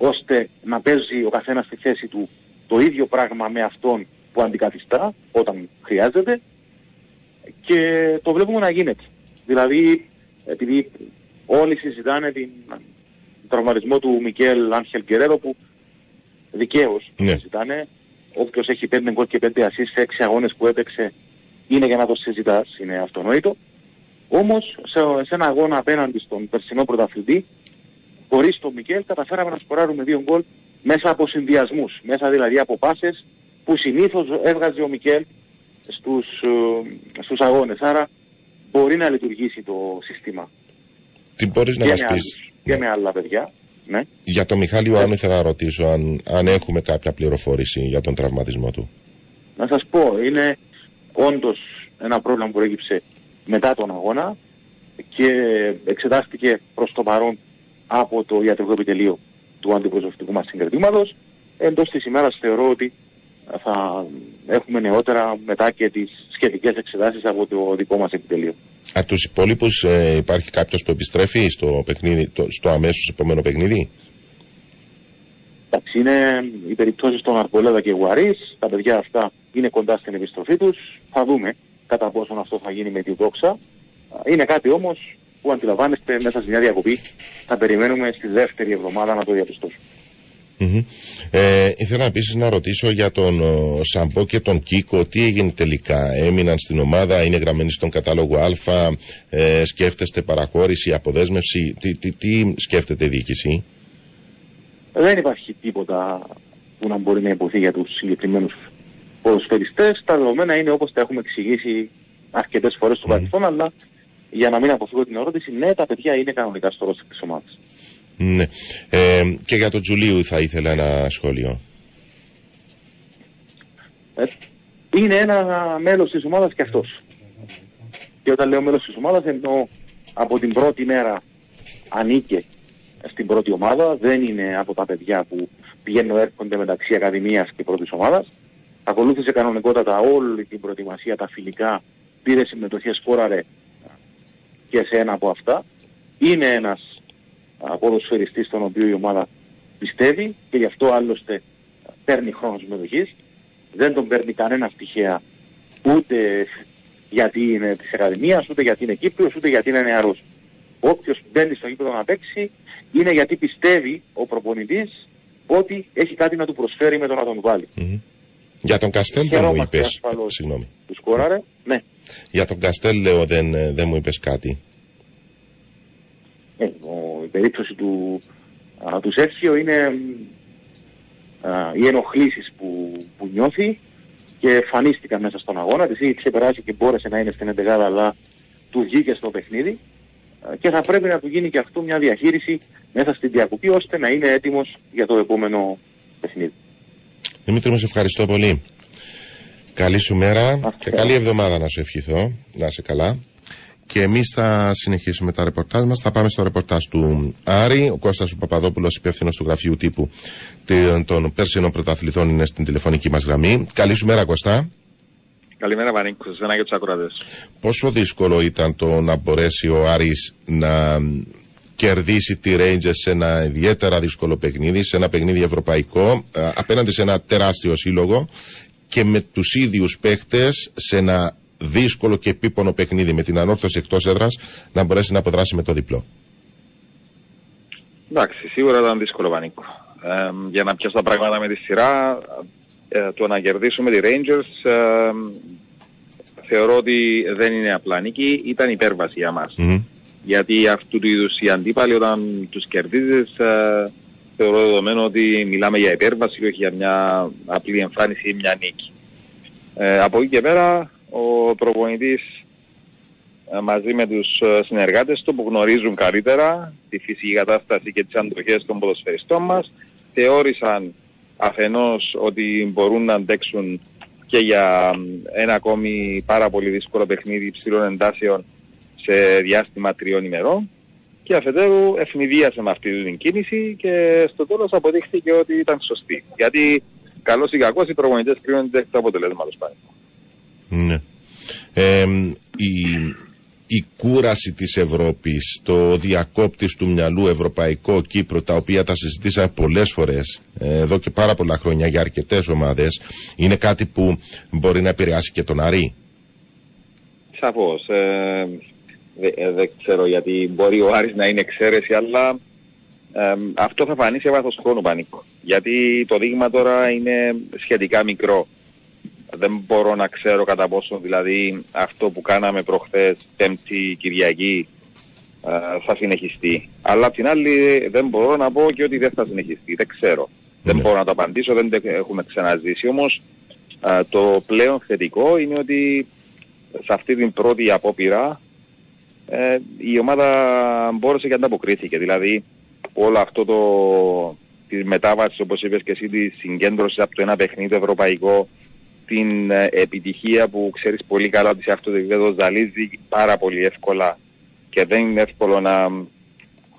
ώστε να παίζει ο καθένας στη θέση του το ίδιο πράγμα με αυτόν που αντικαθιστά όταν χρειάζεται και το βλέπουμε να γίνεται. Δηλαδή, επειδή όλοι συζητάνε την τον τραυματισμό του Μικέλ Άνχελ Γκερέρο που δικαίως Ναι. συζητάνε. Όποιος έχει 5 γκολ και 5 ασίς σε 6 αγώνες που έπαιξε είναι για να το συζητάς, είναι αυτονόητο. Όμως σε, σε ένα αγώνα απέναντι στον περσινό πρωταθλητή, χωρίς τον Μικέλ καταφέραμε να σκοράρουμε δύο γκολ μέσα από συνδυασμούς, μέσα δηλαδή από πάσες που συνήθως έβγαζε ο Μικέλ στους, ε, στους αγώνες. Άρα μπορεί να λειτουργήσει το σύστημα Τι μπορείς να και, μας με πεις; άλλους, και με άλλα παιδιά. Ναι. Για τον Μιχάλη Ιωάννου ήθελα να ρωτήσω αν, αν έχουμε κάποια πληροφόρηση για τον τραυματισμό του. Να σας πω, είναι όντως ένα πρόβλημα που προέκυψε μετά τον αγώνα και εξετάστηκε προς το παρόν από το ιατρικό επιτελείο του αντιπροσωπευτικού μας συγκρατήματος. Εντός της ημέρας θεωρώ ότι θα έχουμε νεότερα μετά και τις σχετικές εξετάσεις από το δικό μας επιτελείο. Από τους υπόλοιπους ε, υπάρχει κάποιος που επιστρέφει στο, παιχνίδι, το, στο αμέσως επόμενο παιχνίδι; Εντάξει, είναι οι περιπτώσεις των Αρμπολέδα και Γουαρίς, τα παιδιά αυτά είναι κοντά στην επιστροφή τους, θα δούμε κατά πόσον αυτό θα γίνει με τη δόξα. Είναι κάτι όμως που αντιλαμβάνεστε μέσα σε μια διακοπή θα περιμένουμε στη δεύτερη εβδομάδα να το διαπιστώσουμε. Μμμ. Ε, ήθελα επίσης να ρωτήσω για τον ο, Σαμπό και τον Κίκο. Τι έγινε τελικά, έμειναν στην ομάδα, είναι γραμμένοι στον κατάλογο Α, ε, σκέφτεστε παραχώρηση, αποδέσμευση, τι, τι, τι σκέφτεται η διοίκηση; Δεν υπάρχει τίποτα που να μπορεί να υποθεί για τους συγκεκριμένους ποδοσφαιριστές. Τα δεδομένα είναι όπως τα έχουμε εξηγήσει αρκετές φορές στο παρελθόν, αλλά για να μην αποφύγω την ερώτηση, ναι, τα παιδιά είναι κανονικά στο ρόστερ της ομάδας. Ναι. Ε, και για τον Τζουλίου θα ήθελα ένα σχόλιο. Ε, είναι ένα μέλος της ομάδας και αυτός. Και όταν λέω μέλος της ομάδας εννοώ από την πρώτη μέρα ανήκε στην πρώτη ομάδα, δεν είναι από τα παιδιά που πηγαίνουν έρχονται μεταξύ ακαδημίας και πρώτης ομάδας. Ακολούθησε κανονικότατα όλη την προετοιμασία, τα φιλικά, πήρε συμμετοχές, σκόραρε και σε ένα από αυτά. Είναι ένας α, ποδοσφαιριστής στον οποίο η ομάδα πιστεύει και γι' αυτό άλλωστε παίρνει χρόνο συμμετοχής. Δεν τον παίρνει κανένα τυχαία ούτε γιατί είναι της Ακαδημίας, ούτε γιατί είναι Κύπριος, ούτε γιατί είναι νεαρός. Όποιος μπαίνει στο γήπεδο να παίξει είναι γιατί πιστεύει ο προπονητής ότι έχει κάτι να του προσφέρει με το να τον βάλει. Για τον Καστέλ δεν μου Χαιρόμαστε είπες. ασφαλώς. Συγγνώμη. Του σκόραρε, ναι. Για τον Καστέλ λέω δεν, ε, δεν μου είπες κάτι. Ε, ο- η περίπτωση του, α, του Σέρχιο είναι μ, α, οι ενοχλήσεις που, που νιώθει και εμφανίστηκαν μέσα στον αγώνα. Της είχε ξεπεράσει και μπόρεσε να είναι στην εντεγάδα αλλά του βγήκε στο παιχνίδι Α, και θα πρέπει να του γίνει και αυτό μια διαχείριση μέσα στην διακοπή ώστε να είναι έτοιμος για το επόμενο παιχνίδι. Δημήτρη μου, σε ευχαριστώ πολύ. Καλή σου μέρα και καλή εβδομάδα να σου ευχηθώ. Να είσαι καλά. Και εμείς θα συνεχίσουμε τα ρεπορτάζ μας. Θα πάμε στο ρεπορτάζ του Άρη. Ο Κώστας ο Παπαδόπουλος, υπεύθυνος του γραφείου τύπου τε- των Πέρσινων Πρωταθλητών, είναι στην τηλεφωνική μας γραμμή. Καλή σου μέρα, Κωστά. Καλημέρα Βανίκο, σε εσένα και τους ακροατές. Πόσο δύσκολο ήταν το να μπορέσει ο Άρης να μ, κερδίσει τη Rangers σε ένα ιδιαίτερα δύσκολο παιχνίδι, σε ένα παιχνίδι ευρωπαϊκό, α, απέναντι σε ένα τεράστιο σύλλογο και με τους ίδιους παίχτες σε ένα δύσκολο και επίπονο παιχνίδι με την ανόρθωση εκτός έδρας να μπορέσει να αποδράσει με το διπλό. Εντάξει, σίγουρα ήταν δύσκολο Βανίκο. Ε, για να πιάσω τα πράγματα με τη σειρά, ε, το να κερδίσουμε τη Rangers ε, θεωρώ ότι δεν είναι απλά νίκη, ήταν υπέρβαση για μας. Γιατί αυτού του είδους οι αντίπαλοι όταν τους κερδίζεις ε, θεωρώ δεδομένο ότι μιλάμε για υπέρβαση και όχι για μια απλή εμφάνιση ή μια νίκη. Ε, από εκεί και πέρα ο προπονητής ε, μαζί με τους ε, συνεργάτες του που γνωρίζουν καλύτερα τη φυσική κατάσταση και τις αντοχές των ποδοσφαιριστών μας θεώρησαν αφενός ότι μπορούν να αντέξουν και για μ, ένα ακόμη πάρα πολύ δύσκολο παιχνίδι υψηλών εντάσεων σε διάστημα τριών ημερών και αφετέρου ευνηδίασε με αυτή την κίνηση και στο τέλος αποδείχθηκε ότι ήταν σωστή. Γιατί καλός ή κακός οι προπονητές κρίνονται εκ του αποτελέσματος πάλι. Ναι. Ε, η, η κούραση της Ευρώπης, το διακόπτης του μυαλού Ευρωπαϊκό Κύπρο, τα οποία τα συζητήσαμε πολλές φορές ε, εδώ και πάρα πολλά χρόνια για αρκετές ομάδες, είναι κάτι που μπορεί να επηρεάσει και τον Αρή. Σαφώς. Ε, δεν δεν ξέρω γιατί μπορεί ο Άρης να είναι εξαίρεση, αλλά ε, αυτό θα φανεί σε βάθος χρόνου πανίκο. Γιατί το δείγμα τώρα είναι σχετικά μικρό. Δεν μπορώ να ξέρω κατά πόσο δηλαδή αυτό που κάναμε προχθές Πέμπτη Κυριακή ε, θα συνεχιστεί. Αλλά απ' την άλλη δεν μπορώ να πω και ότι δεν θα συνεχιστεί. Δεν ξέρω. Δεν μπορώ να το απαντήσω, δεν το έχουμε ξαναζήσει. Όμως ε, το πλέον θετικό είναι ότι σε αυτή την πρώτη απόπειρα ε, η ομάδα μπόρεσε και ανταποκρίθηκε. Δηλαδή όλο αυτό το τη μετάβαση όπως είπες και εσύ τη συγκέντρωση από το ένα παιχνίδι ευρωπαϊκό την ε, επιτυχία που ξέρεις πολύ καλά ότι σε αυτό το επίπεδο ζαλίζει πάρα πολύ εύκολα και δεν είναι εύκολο να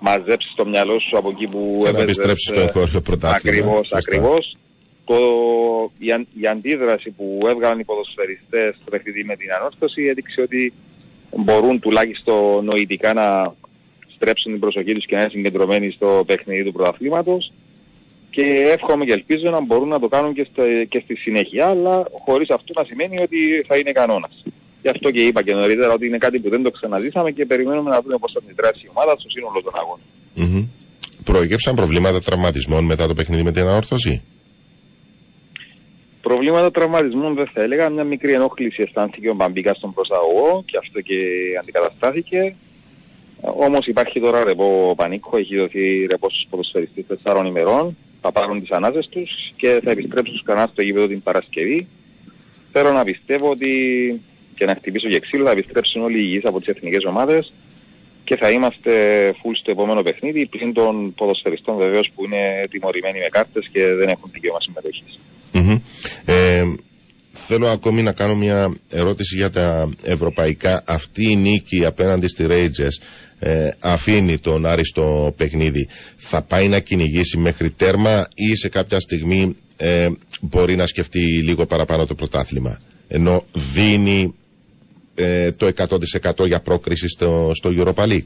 μαζέψεις το μυαλό σου από εκεί που Και να έπαιζες, επιστρέψεις στο ε, εγχώριο πρωτάθλημα. Ακριβώς, Σωστά. ακριβώς. Το, η, αν- η αντίδραση που έβγαλαν οι ποδοσφαιριστές στο παιχνίδι με την ανόρθωση έδειξε ότι μπορούν τουλάχιστον νοητικά να στρέψουν την προσοχή τους και να είναι συγκεντρωμένοι στο παιχνίδι του πρωταθλήματος και εύχομαι και ελπίζω να μπορούν να το κάνουν και, στο, και στη συνέχεια αλλά χωρίς αυτό να σημαίνει ότι θα είναι κανόνας. Γι' αυτό και είπα και νωρίτερα ότι είναι κάτι που δεν το ξαναζήσαμε και περιμένουμε να δούμε πώς θα αντιδράσει η ομάδα στο σύνολο των αγώνων. Μμμ. προέκυψαν προβλήματα τραυματισμών μετά το παιχνίδι με την ανόρθωση. Προβλήματα τραυματισμού δεν θα έλεγα. Μια μικρή ενόχληση αισθάνθηκε ο Μπαμπίκας στον προσαγωγό και αυτό και αντικαταστάθηκε. Όμως υπάρχει τώρα ρεπό πανίκο, έχει δοθεί ρεπό στους ποδοσφαιριστές τεσσάρων ημερών. Θα πάρουν τις ανάσε τους και θα επιστρέψουν ξανά στο γήπεδο την Παρασκευή. Θέλω να πιστεύω ότι και να χτυπήσω και ξύλο θα επιστρέψουν όλοι οι υγιείς από τις εθνικές ομάδες και θα είμαστε full στο επόμενο παιχνίδι πλην των ποδοσφαιριστών βεβαίως που είναι τιμωρημένοι με κάρτες και δεν έχουν δικαίωμα συμμετοχής. Μμμ. Ε, θέλω ακόμη να κάνω μια ερώτηση για τα ευρωπαϊκά. Αυτή η νίκη απέναντι στη Rangers ε, αφήνει τον Άρη στο παιχνίδι. Θα πάει να κυνηγήσει μέχρι τέρμα ή σε κάποια στιγμή ε, μπορεί να σκεφτεί λίγο παραπάνω το πρωτάθλημα. Ενώ δίνει ε, το 100% για πρόκριση στο, στο Europa League.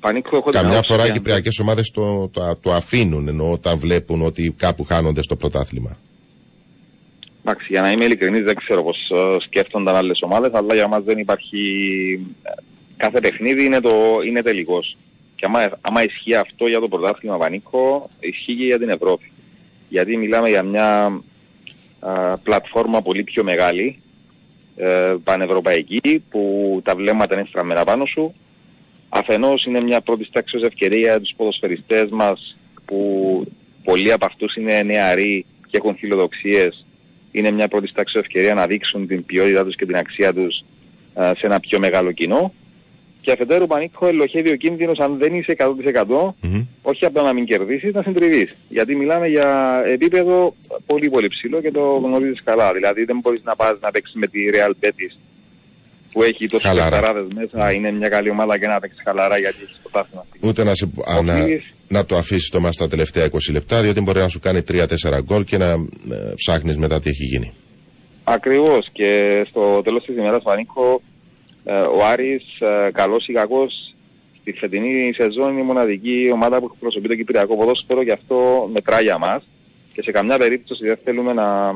Πανίκο, έχω την Καμιά άποψη φορά οι ότι αν κυπριακές ομάδες το, το, το αφήνουν ενώ όταν βλέπουν ότι κάπου χάνονται στο πρωτάθλημα. Εντάξει, για να είμαι ειλικρινής δεν ξέρω πώς ε, σκέφτονταν άλλες ομάδες, αλλά για μας δεν υπάρχει... ε, Κάθε παιχνίδι είναι, το, είναι τελικός. Και άμα, άμα ισχύει αυτό για το πρωτάθλημα Πανίκο, ισχύει και για την Ευρώπη. Γιατί μιλάμε για μια α, πλατφόρμα πολύ πιο μεγάλη, ε, πανευρωπαϊκή, που τα βλέμματα είναι στραμμένα πάνω σου. Αφενός είναι μια πρώτη τάξης ευκαιρία για τους ποδοσφαιριστές μας, που πολλοί από αυτούς είναι νεαροί και έχουν φιλοδοξίες είναι μια πρώτη τάξη ευκαιρία να δείξουν την ποιότητά τους και την αξία τους α, σε ένα πιο μεγάλο κοινό. Και αφετέρου πανίκο ελοχεύει ο κίνδυνος αν δεν είσαι 100% όχι απλά να μην κερδίσεις, να συντριβείς. Γιατί μιλάμε για επίπεδο πολύ πολύ ψηλό και το γνωρίζεις καλά. Δηλαδή δεν μπορείς να πας να παίξεις με τη Real Betis που έχει τόσους Χαλαρά. παιχταράδες μέσα, είναι μια καλή ομάδα και να παίξεις χαλαρά γιατί έχει το τάθημα. Ούτε να, σε, α, να, Οφείλεις- να το αφήσεις το μας τα τελευταία 20 λεπτά, διότι μπορεί να σου κάνει 3-4 γκολ και να ε, ψάχνεις μετά τι έχει γίνει. Ακριβώς και στο τέλος της ημέρας Πανίκο ε, ο Άρης ε, καλός ή κακός στη φετινή σεζόν είναι η μοναδική ομάδα που εκπροσωπεί το Κυπριακό ποδόσφαιρο και αυτό μετράει για μας και σε καμιά περίπτωση δεν θέλουμε να,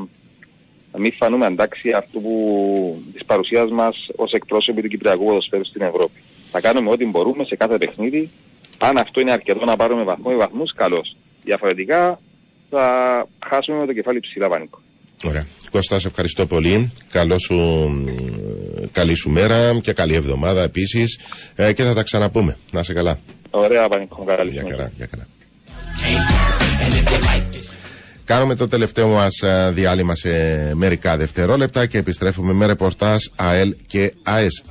να μην φανούμε αντάξει αυτού που, της παρουσίας μας ως εκπρόσωποι του Κυπριακού ποδοσφαίρου στην Ευρώπη. Θα κάνουμε ό,τι μπορούμε σε κάθε παιχνίδι. Αν αυτό είναι αρκετό να πάρουμε βαθμό ή βαθμούς, καλώς. Διαφορετικά θα χάσουμε με το κεφάλι ψηλά Πανίκο. Ωραία. Κώστα, σε ευχαριστώ πολύ. Καλό σου, ε, καλή σου μέρα και καλή εβδομάδα επίσης ε, και θα τα ξαναπούμε. Να είσαι καλά. Ωραία, Πανίκο. Καλή Γεια χαρά, γεια χαρά. Κάνουμε το τελευταίο μας ε, διάλειμμα σε μερικά δευτερόλεπτα και επιστρέφουμε με ρεπορτάζ ΑΕΛ και ΑΕΣ.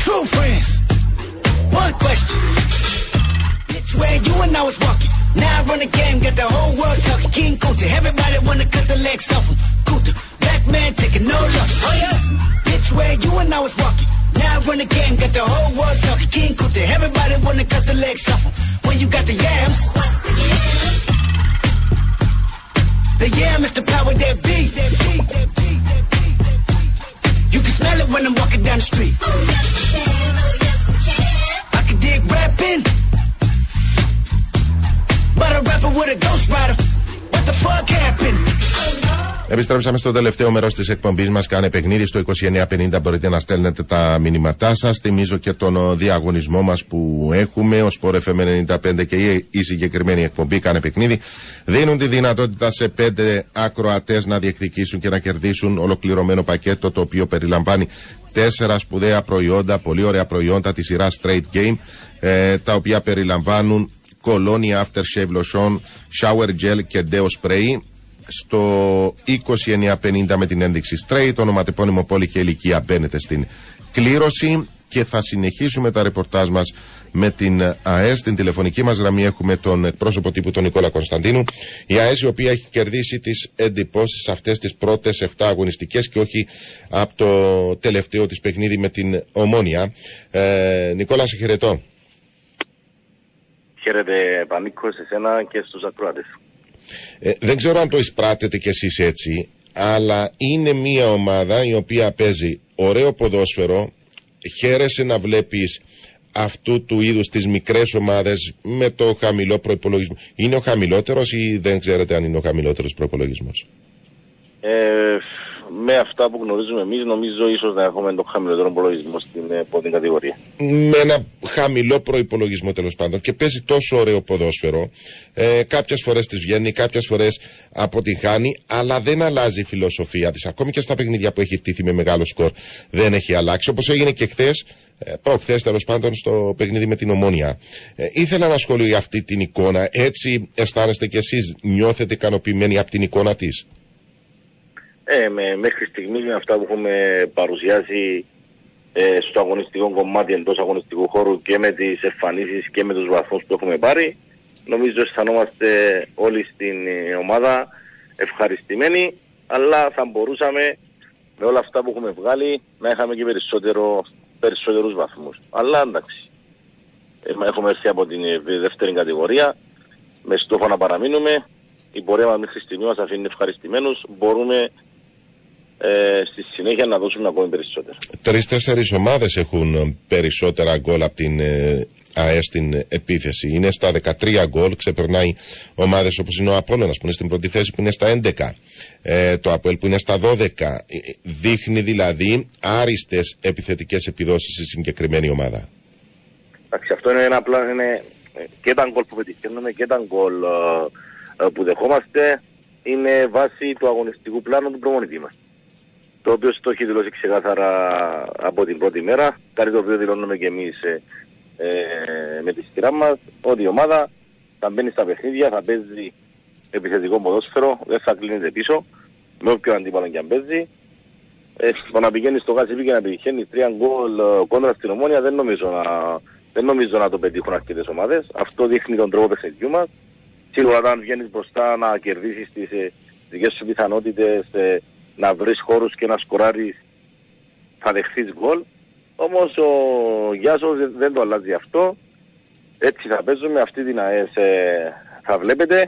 True friends, one question. Bitch, where you and I was walking. Now I run the game, got the whole world talking. King Kunta, everybody wanna cut the legs off him. Kunta, black man taking no loss. Oh yeah. Bitch, where you and I was walking. Now I run the game, got the whole world talking. King Kunta, everybody wanna cut the legs off him. When you got the yams. The yam is the power that beat. That beat, that beat, smell it when I'm walking down the street. Oh, yes, we can. Oh, yes, we can. I can dig rapping. But a rapper with a ghost rider. What the fuck happened? Oh, Επιστρέψαμε στο τελευταίο μέρος της εκπομπής μας. Κάνε παιχνίδι στο 2950. Μπορείτε να στέλνετε τα μηνύματά σας. Θυμίζω και τον ο, διαγωνισμό μας που έχουμε. Ο Sport FM 95 και η, η συγκεκριμένη εκπομπή Κάνε παιχνίδι. Δίνουν τη δυνατότητα σε πέντε ακροατές να διεκδικήσουν και να κερδίσουν ολοκληρωμένο πακέτο το οποίο περιλαμβάνει τέσσερα σπουδαία προϊόντα, πολύ ωραία προϊόντα της σειράς Straight Game, ε, τα οποία περιλαμβάνουν κολόνια aftershave lotion, shower gel και deo spray στο 2950 με την ένδειξη straight, το ονοματεπώνυμο πόλη και ηλικία μπαίνετε στην κλήρωση και θα συνεχίσουμε τα ρεπορτάζ μας με την ΑΕΣ. Στην τηλεφωνική μας γραμμή έχουμε τον εκπρόσωπο τύπου τον Νικόλα Κωνσταντίνου. Η ΑΕΣ η οποία έχει κερδίσει τις εντυπώσεις αυτές τις πρώτες 7 αγωνιστικές και όχι από το τελευταίο της παιχνίδι με την Ομόνια. Ε, Νικόλα, σε χαιρετώ. Χαίρετε Πανίκο σε σένα και στους ακροατές. Ε, δεν ξέρω αν το εισπράτετε κι εσείς έτσι, αλλά είναι μια ομάδα η οποία παίζει ωραίο ποδόσφαιρο, χαίρεσαι να βλέπεις αυτού του είδους τις μικρές ομάδες με το χαμηλό προϋπολογισμό. Είναι ο χαμηλότερος ή δεν ξέρετε αν είναι ο χαμηλότερος προϋπολογισμός; Ε, με αυτά που γνωρίζουμε εμείς νομίζω ίσως να έχουμε το χαμηλότερο υπολογισμό στην ε, πρώτη κατηγορία. με ένα χαμηλό προπολογισμό τέλος πάντων και παίζει τόσο ωραίο ποδόσφαιρο. Ε, κάποιες φορές της βγαίνει, κάποιες φορές αποτυχάνει, αλλά δεν αλλάζει η φιλοσοφία της. Ακόμη και στα παιχνίδια που έχει τύχει με μεγάλο σκορ δεν έχει αλλάξει. Όπως έγινε και χθες, ε, προχθές τέλος πάντων, στο παιχνίδι με την Ομόνια. Ε, ήθελα να σχολείο για αυτή την εικόνα. Έτσι αισθάνεστε κι εσείς, νιώθετε ικανοποιημένοι από την εικόνα της; Ε, με, μέχρι στιγμής με αυτά που έχουμε παρουσιάσει ε, στο αγωνιστικό κομμάτι εντός αγωνιστικού χώρου και με τις εμφανίσεις και με τους βαθμούς που έχουμε πάρει νομίζω αισθανόμαστε όλοι στην ε, ομάδα ευχαριστημένοι αλλά θα μπορούσαμε με όλα αυτά που έχουμε βγάλει να είχαμε και περισσότερο, περισσότερους βαθμούς. Αλλά εντάξει, Ε, έχουμε έρθει από την ε, δεύτερη κατηγορία με στόχο να παραμείνουμε. Η πορεία μας μέχρι στιγμή μας αφήνει ευχαριστημένους. Μπορούμε ε, στη συνέχεια να δώσουμε ακόμη περισσότερο. Τρει-τέσσερι ομάδες έχουν ε, περισσότερα γκολ από την ε, ΑΕ στην επίθεση. Είναι στα 13 γκολ, ξεπερνάει ομάδες όπως είναι ο Απόλλωνας που είναι στην πρώτη θέση που είναι στα 11. Ε, το ΑΠΟΕΛ που είναι στα 12. Ε, Δείχνει δηλαδή άριστες επιθετικές επιδόσεις στη συγκεκριμένη ομάδα. Εντάξει, αυτό είναι ένα απλά είναι ε, και τα γκολ που πετυχαίνουμε και τα γκολ ε, ε, που δεχόμαστε είναι βάση του αγωνιστικού πλάνου του προμονητή μας. Το οποίο στο έχει δηλώσει ξεκάθαρα από την πρώτη μέρα, κάτι το οποίο δηλώνουμε και εμείς ε, ε, με τη σειρά μας, ότι η ομάδα θα μπαίνει στα παιχνίδια, θα παίζει επιθετικό ποδόσφαιρο, δεν θα κλείνεται πίσω, με όποιο αντίπαλο και αν παίζει. Ε, το να πηγαίνει στο Γάσιπι και να πηγαίνει τρία γκολ ε, κόντρα στην Ομόνια δεν νομίζω να, δεν νομίζω να το πετύχουν αρκετές ομάδες. Αυτό δείχνει τον τρόπο παιχνιδιού μας. Σίγουρα όταν βγαίνεις μπροστά να κερδίσεις τις ε, δικές σου πιθανότητες, ε, να βρεις χώρους και να σκοράρεις θα δεχθείς γκολ. Όμως ο Γιάσος δεν- δεν το αλλάζει αυτό. Έτσι θα παίζουμε αυτή την ΑΕΣ ε, θα βλέπετε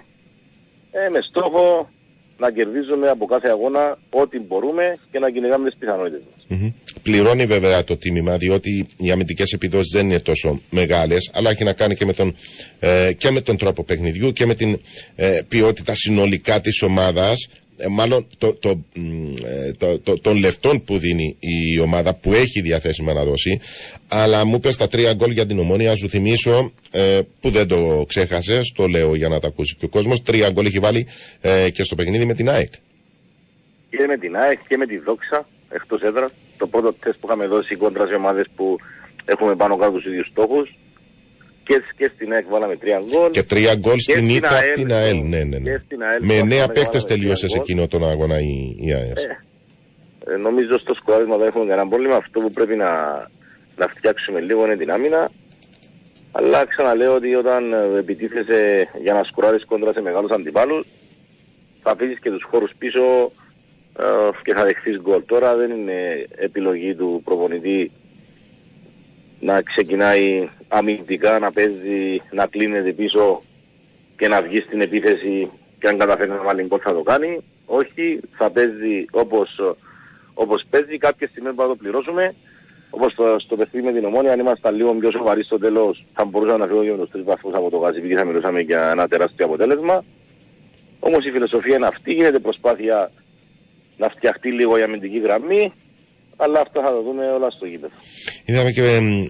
ε, με στόχο να κερδίζουμε από κάθε αγώνα ό,τι μπορούμε και να κυνηγάμε τις πιθανότητες μας. Μμμ. Πληρώνει βέβαια το τίμημα διότι οι αμυντικές επιδόσεις δεν είναι τόσο μεγάλες, αλλά έχει να κάνει και με τον, ε, και με τον τρόπο παιχνιδιού και με την ε, ποιότητα συνολικά της ομάδας. Ε, μάλλον το, το, μ, ε, το, το, των λεφτών που δίνει η ομάδα που έχει διαθέσιμα να δώσει. Αλλά μου πες τα τρία γκολ για την ομόνια, σου θυμίσω ε, που δεν το ξέχασες, το λέω για να τα ακούσει και ο κόσμος. Τρία γκολ έχει βάλει ε, και στο παιχνίδι με την ΑΕΚ. Και με την ΑΕΚ και με τη Δόξα εκτός έδρας. Το πρώτο τεστ που είχαμε δώσει κόντρα σε ομάδες που έχουμε πάνω κάτω τους ίδιους στόχους. Και, και στην ΑΕΚ βάλαμε τρία γκολ. Και τρία γκολ Και στην ήττα από ΑΕΛ, την ΑΕΛ. Ναι, ναι, ναι. και στην ΑΕΛ Με που νέα είχαμε παίχτες βάλαμε τελείωσε τρία γκολ. εκείνο τον αγώνα η, η ΑΕΣ. Ε, νομίζω στο σκουάδισμα δεν έχουμε κανένα πρόβλημα. Αυτό που πρέπει να, να φτιάξουμε λίγο είναι την άμυνα. Αλλά ξαναλέω ότι όταν ε, επιτίθεσαι για να σκουράρεις κόντρα σε μεγάλους αντιπάλους θα αφήσεις και τους χώρους πίσω ε, και θα δεχθείς γκολ. Τώρα δεν είναι επιλογή του προπονητή να ξεκινάει αμυντικά, να παίζει, να κλείνεται πίσω και να βγει στην επίθεση και αν καταφέρει να βάλει γκολ θα το κάνει. Όχι, θα παίζει όπως, όπως παίζει. Κάποιες στιγμές που θα το πληρώσουμε. Όπως στο, στο παιχνίδι με την Ομόνια, αν ήμασταν λίγο πιο σοβαροί στο τέλος, θα μπορούσαμε να φύγουμε και με τους τρεις βαθμούς από το γάζι, επειδή θα μιλούσαμε για ένα τεράστιο αποτέλεσμα. Όμως η φιλοσοφία είναι αυτή, γίνεται προσπάθεια να φτιαχτεί λίγο η αμυντική γραμμή, αλλά αυτά θα τα δούμε όλα στο γήπεδο. Είδαμε και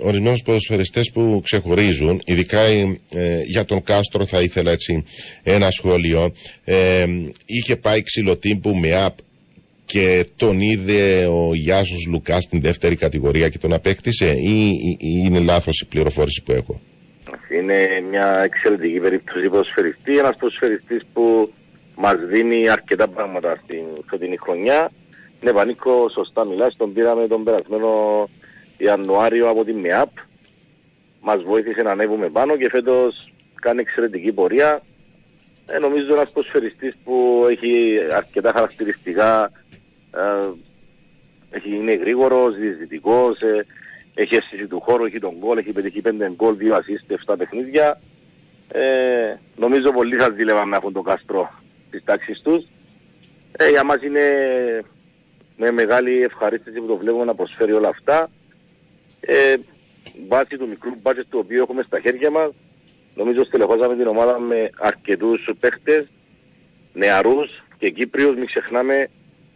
ορισμένου ποδοσφαιριστές που ξεχωρίζουν, ειδικά ε, ε, για τον Κάστρο θα ήθελα έτσι ένα σχόλιο. Ε, είχε πάει ξυλοτύμπου με απ και τον είδε ο Γιάσος Λουκάς στην δεύτερη κατηγορία και τον απέκτησε ή, ή- ή είναι λάθος η πληροφόρηση που έχω; Είναι μια εξαιρετική περίπτωση ποδοσφαιριστή, ένας ποδοσφαιριστής που μας δίνει αρκετά πράγματα στην φετινή χρονιά. Ναι, Πανίκο, σωστά μιλάς, τον πήραμε τον περασμένο Ιανουάριο από την ΜΕΑΠ. Μας βοήθησε να ανέβουμε πάνω και φέτος κάνει εξαιρετική πορεία. Ε, νομίζω ένας ποδοσφαιριστής που έχει αρκετά χαρακτηριστικά ε, έχει, είναι γρήγορος, διαισθητικός, ε, έχει αίσθηση του χώρου, έχει τον γκολ, έχει πετύχει πέντε γκολ, δύο ασίστ, 7 παιχνίδια. Ε, νομίζω πολλοί θα ζήλευαν να έχουν τον Κάστρο στις τάξεις τους. Ε, για μας είναι με μεγάλη ευχαρίστηση που το βλέπουμε να προσφέρει όλα αυτά. Ε, βάσει του μικρού μπάτζετ το οποίο έχουμε στα χέρια μας, νομίζω στελεχώσαμε την ομάδα με αρκετούς παίχτες, νεαρούς και Κύπριους. Μην ξεχνάμε,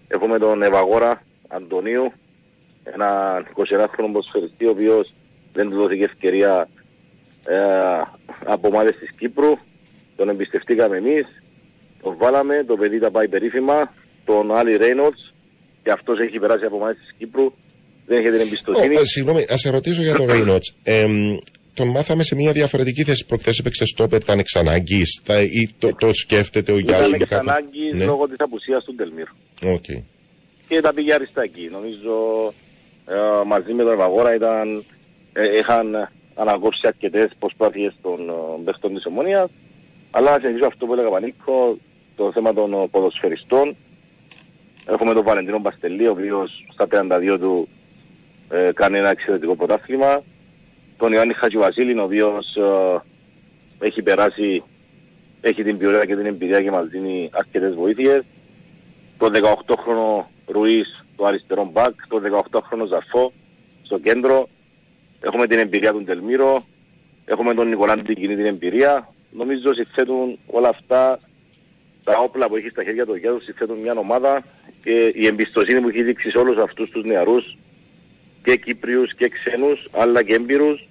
έχουμε τον Ευαγόρα Αντωνίου, ένα 21χρονο ποδοσφαιριστή, ο οποίος δεν του δόθηκε ευκαιρία ε, από ομάδες της Κύπρου. Τον εμπιστευτήκαμε εμείς, τον βάλαμε, το παιδί τα πάει περίφημα, τον Άλλη Ρέινολτς και αυτός έχει περάσει από ομάδες της Κύπρου. Δεν έχει την εμπιστοσύνη. Ω, ε, συγγνώμη, ας σε ρωτήσω για τον Ρέινοτ. τον μάθαμε σε μια διαφορετική θέση. Προχθές έπαιξε στόπερ, ήταν εξ ανάγκης, θα- ή το, το σκέφτεται ο Γιάννη. Ήταν και ανάγκης Ναι. λόγω της απουσίας του Ντελμύρ. Οκ. και τα πήγε άριστα εκεί. Νομίζω ε, μαζί με τον Ευαγόρα ήταν, ε, είχαν ανακόψει αρκετές προσπάθειες των ε, παιχτών της Ομόνιας. Αλλά να συνεχίσω αυτό που έλεγα Πανίκο, το θέμα των ε, ποδοσφαιριστών. Έχουμε τον Βαλεντίνο Μπαστελή, ο οποίος στα 32 του ε, κάνει ένα εξαιρετικό πρωτάθλημα. Τον Ιωάννη Χατζηβασίλη, ο οποίος ε, έχει περάσει, έχει την ποιότητα και την εμπειρία και μας δίνει αρκετές βοήθειες τον 18χρονο Ρουίς το αριστερό μπακ, τον 18χρονο Ζαρφό στο κέντρο. Έχουμε την εμπειρία του Τελμύρο, έχουμε τον Νικολάντη την κοινή την εμπειρία. Νομίζω συθέτουν όλα αυτά τα όπλα που έχει στα χέρια του Γιάννου, συθέτουν μια ομάδα και η εμπιστοσύνη που έχει δείξει σε όλους αυτούς τους νεαρούς και Κύπριους και ξένους αλλά και έμπειρους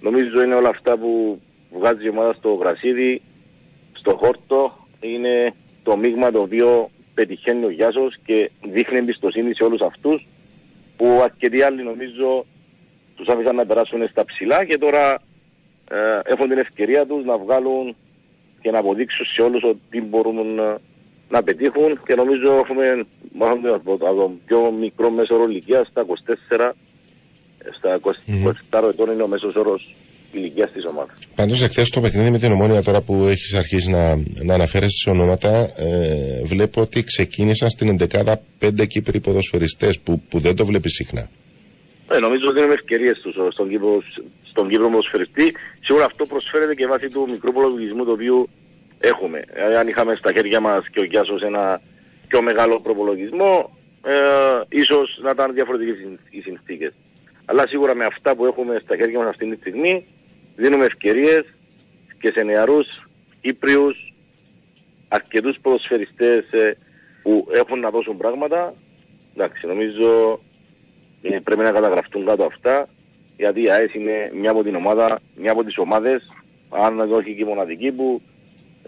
νομίζω είναι όλα αυτά που βγάζει η ομάδα στο γρασίδι, στο χόρτο. Είναι το μείγμα το οποίο πετυχαίνει ο Γιάσος και δείχνει εμπιστοσύνη σε όλους αυτούς που αρκετοί άλλοι νομίζω τους άφησαν να περάσουν στα ψηλά και τώρα ε, έχουν την ευκαιρία τους να βγάλουν και να αποδείξουν σε όλους ότι μπορούν να, να πετύχουν και νομίζω έχουμε μάλλον από από τον πιο μικρό μέσο όρο ηλικίας στα 24 στα 24 ετών είναι ο μέσος όρος ηλικίας της ομάδας. Πάντως, εχθές το παιχνίδι με την ομόνια, τώρα που έχεις αρχίσει να, να αναφέρεσαι σε ονόματα, ε, βλέπω ότι ξεκίνησαν στην 11η πέντε Κύπροι ποδοσφαιριστές που, που δεν το βλέπεις συχνά. Ε, νομίζω ότι είναι ευκαιρίες του στον Κύπρο, στον Κύπρο ποδοσφαιριστή. Σίγουρα αυτό προσφέρεται και βάσει του μικρού προπολογισμού το οποίο έχουμε. Ε, αν είχαμε στα χέρια μας και ο Γιάσος ένα πιο μεγάλο προπολογισμό, ε, ίσως να ήταν διαφορετικές οι συνθήκες. Αλλά σίγουρα με αυτά που έχουμε στα χέρια μας αυτή τη στιγμή, δίνουμε ευκαιρίες και σε νεαρούς Κύπριους, αρκετούς ποδοσφαιριστές που έχουν να δώσουν πράγματα. Εντάξει, νομίζω ε, πρέπει να καταγραφτούν κάτω αυτά γιατί η ΑΕΣ είναι μια από την ομάδα, μια από τις ομάδες αν όχι και η μοναδική που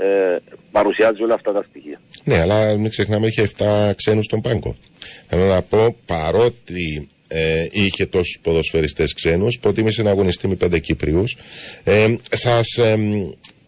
ε, παρουσιάζει όλα αυτά τα στοιχεία. Ναι, αλλά μην ξεχνάμε είχε 7 ξένους στον πάγκο. Θέλω να πω, παρότι ε, είχε τόσους ποδοσφαιριστές ξένους, προτίμησε να αγωνιστεί με 5 Κύπριους. Ε, Σας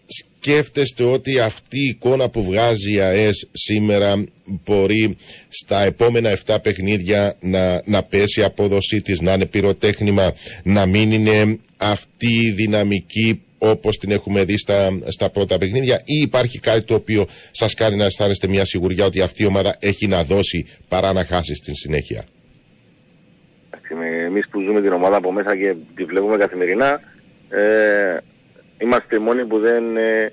σκέφτεστε ότι αυτή η εικόνα που βγάζει η ΑΕΣ σήμερα μπορεί στα επόμενα 7 παιχνίδια να, να πέσει η απόδοσή της, να είναι πυροτέχνημα, να μην είναι αυτή η δυναμική όπως την έχουμε δει στα, στα πρώτα παιχνίδια ή υπάρχει κάτι το οποίο σας κάνει να αισθάνεστε μια σιγουριά ότι αυτή η ομάδα έχει να δώσει παρά να χάσει στην συνέχεια; Εντάξει, με- Εμείς που ζούμε την ομάδα από μέσα και τη βλέπουμε καθημερινά ε, είμαστε οι μόνοι που δεν ε,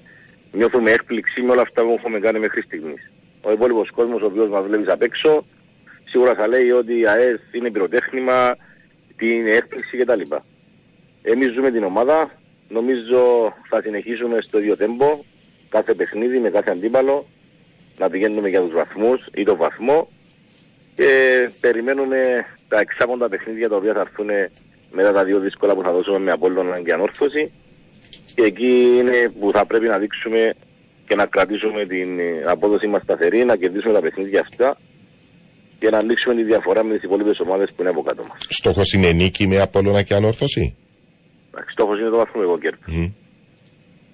νιώθουμε έκπληξη με όλα αυτά που έχουμε κάνει μέχρι στιγμής. Ο υπόλοιπος κόσμος ο οποίος μας βλέπει απ' έξω σίγουρα θα λέει ότι η ΑΕΣ είναι πυροτέχνημα, τι είναι έκπληξη κτλ. Εμείς ζούμε την ομάδα, νομίζω θα συνεχίσουμε στο ίδιο τέμπο, κάθε παιχνίδι με κάθε αντίπαλο, να πηγαίνουμε για τους βαθμούς ή το βαθμό και περιμένουμε τα εξάποντα παιχνίδια τα οποία θα έρθουν μετά τα δύο δύσκολα που θα δώσουμε με Απόλλωνα και Ανόρθωση και εκεί είναι που θα πρέπει να δείξουμε και να κρατήσουμε την ε, απόδοση μας σταθερή, να κερδίσουμε τα παιχνίδια αυτά και να ανοίξουμε τη διαφορά με τις υπόλοιπες ομάδες που είναι από κάτω μας. Στόχος είναι νίκη με Απόλλωνα και Ανόρθωση; Εντάξει, Στόχος είναι το βαθμικό κέρδος. Μμ.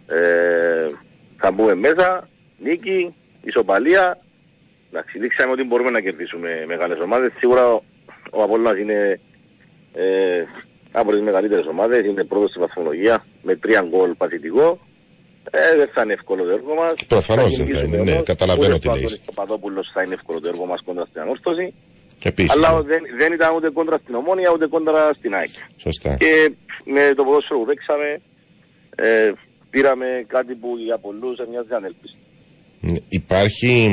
Ε, θα μπούμε μέσα, νίκη, ισοπαλία. Εντάξει, δείξαμε ότι μπορούμε να κερδίσουμε μεγάλες ομάδες. Σίγουρα ο, ο Απόλλωνας είναι ε, από τις μεγαλύτερες ομάδες, είναι πρώτος στη βαθμολογία με τρία γκολ παθητικό. Ε, δεν θα είναι εύκολο το έργο μας. Προφανώς δεν θα κερδίσουμε είναι, ναι, όμως. καταλαβαίνω Ούτε τι ο λες. Αντώνης Παπαδόπουλος θα είναι εύκολο το έργο μας κόντρα στην Ανόρθωση. Επίσης. Αλλά δεν, δεν ήταν ούτε κόντρα στην Ομόνια ούτε κόντρα στην ΑΕΚ. Σωστά. Και με το ποδόσφαιρο που παίξαμε, ε, πήραμε κάτι που για πολλούς μοιάζει ανέλπιστο. Υπάρχει,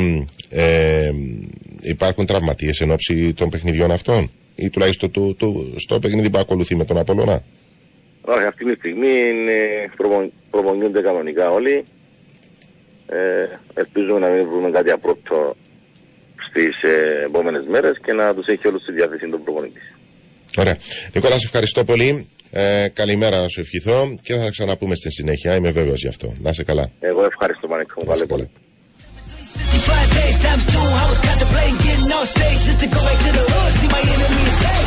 ε, υπάρχουν τραυματίες εν ώψη των παιχνιδιών αυτών; Ή τουλάχιστον του, του, στο παιχνίδι που ακολουθεί με τον Απόλλωνα; Όχι, αυτή τη στιγμή είναι, προπο- προπονιούνται κανονικά όλοι. Ε, ελπίζουμε να μην βρούμε κάτι απρόπτο στις ε, επόμενες μέρες και να τους έχει όλους στη διάθεση των προπονητής. Ωραία. Νικόλα, σε ευχαριστώ πολύ. Ε, καλημέρα να σου ευχηθώ και θα τα ξαναπούμε στη συνέχεια. Είμαι βέβαιος γι' αυτό. Να είσαι καλά. Εγώ ευχαριστώ Πανέκο μου. Καλή πολύ. 55 days times two, I was contemplating getting off stage just to go back to the hood, see my enemy and say,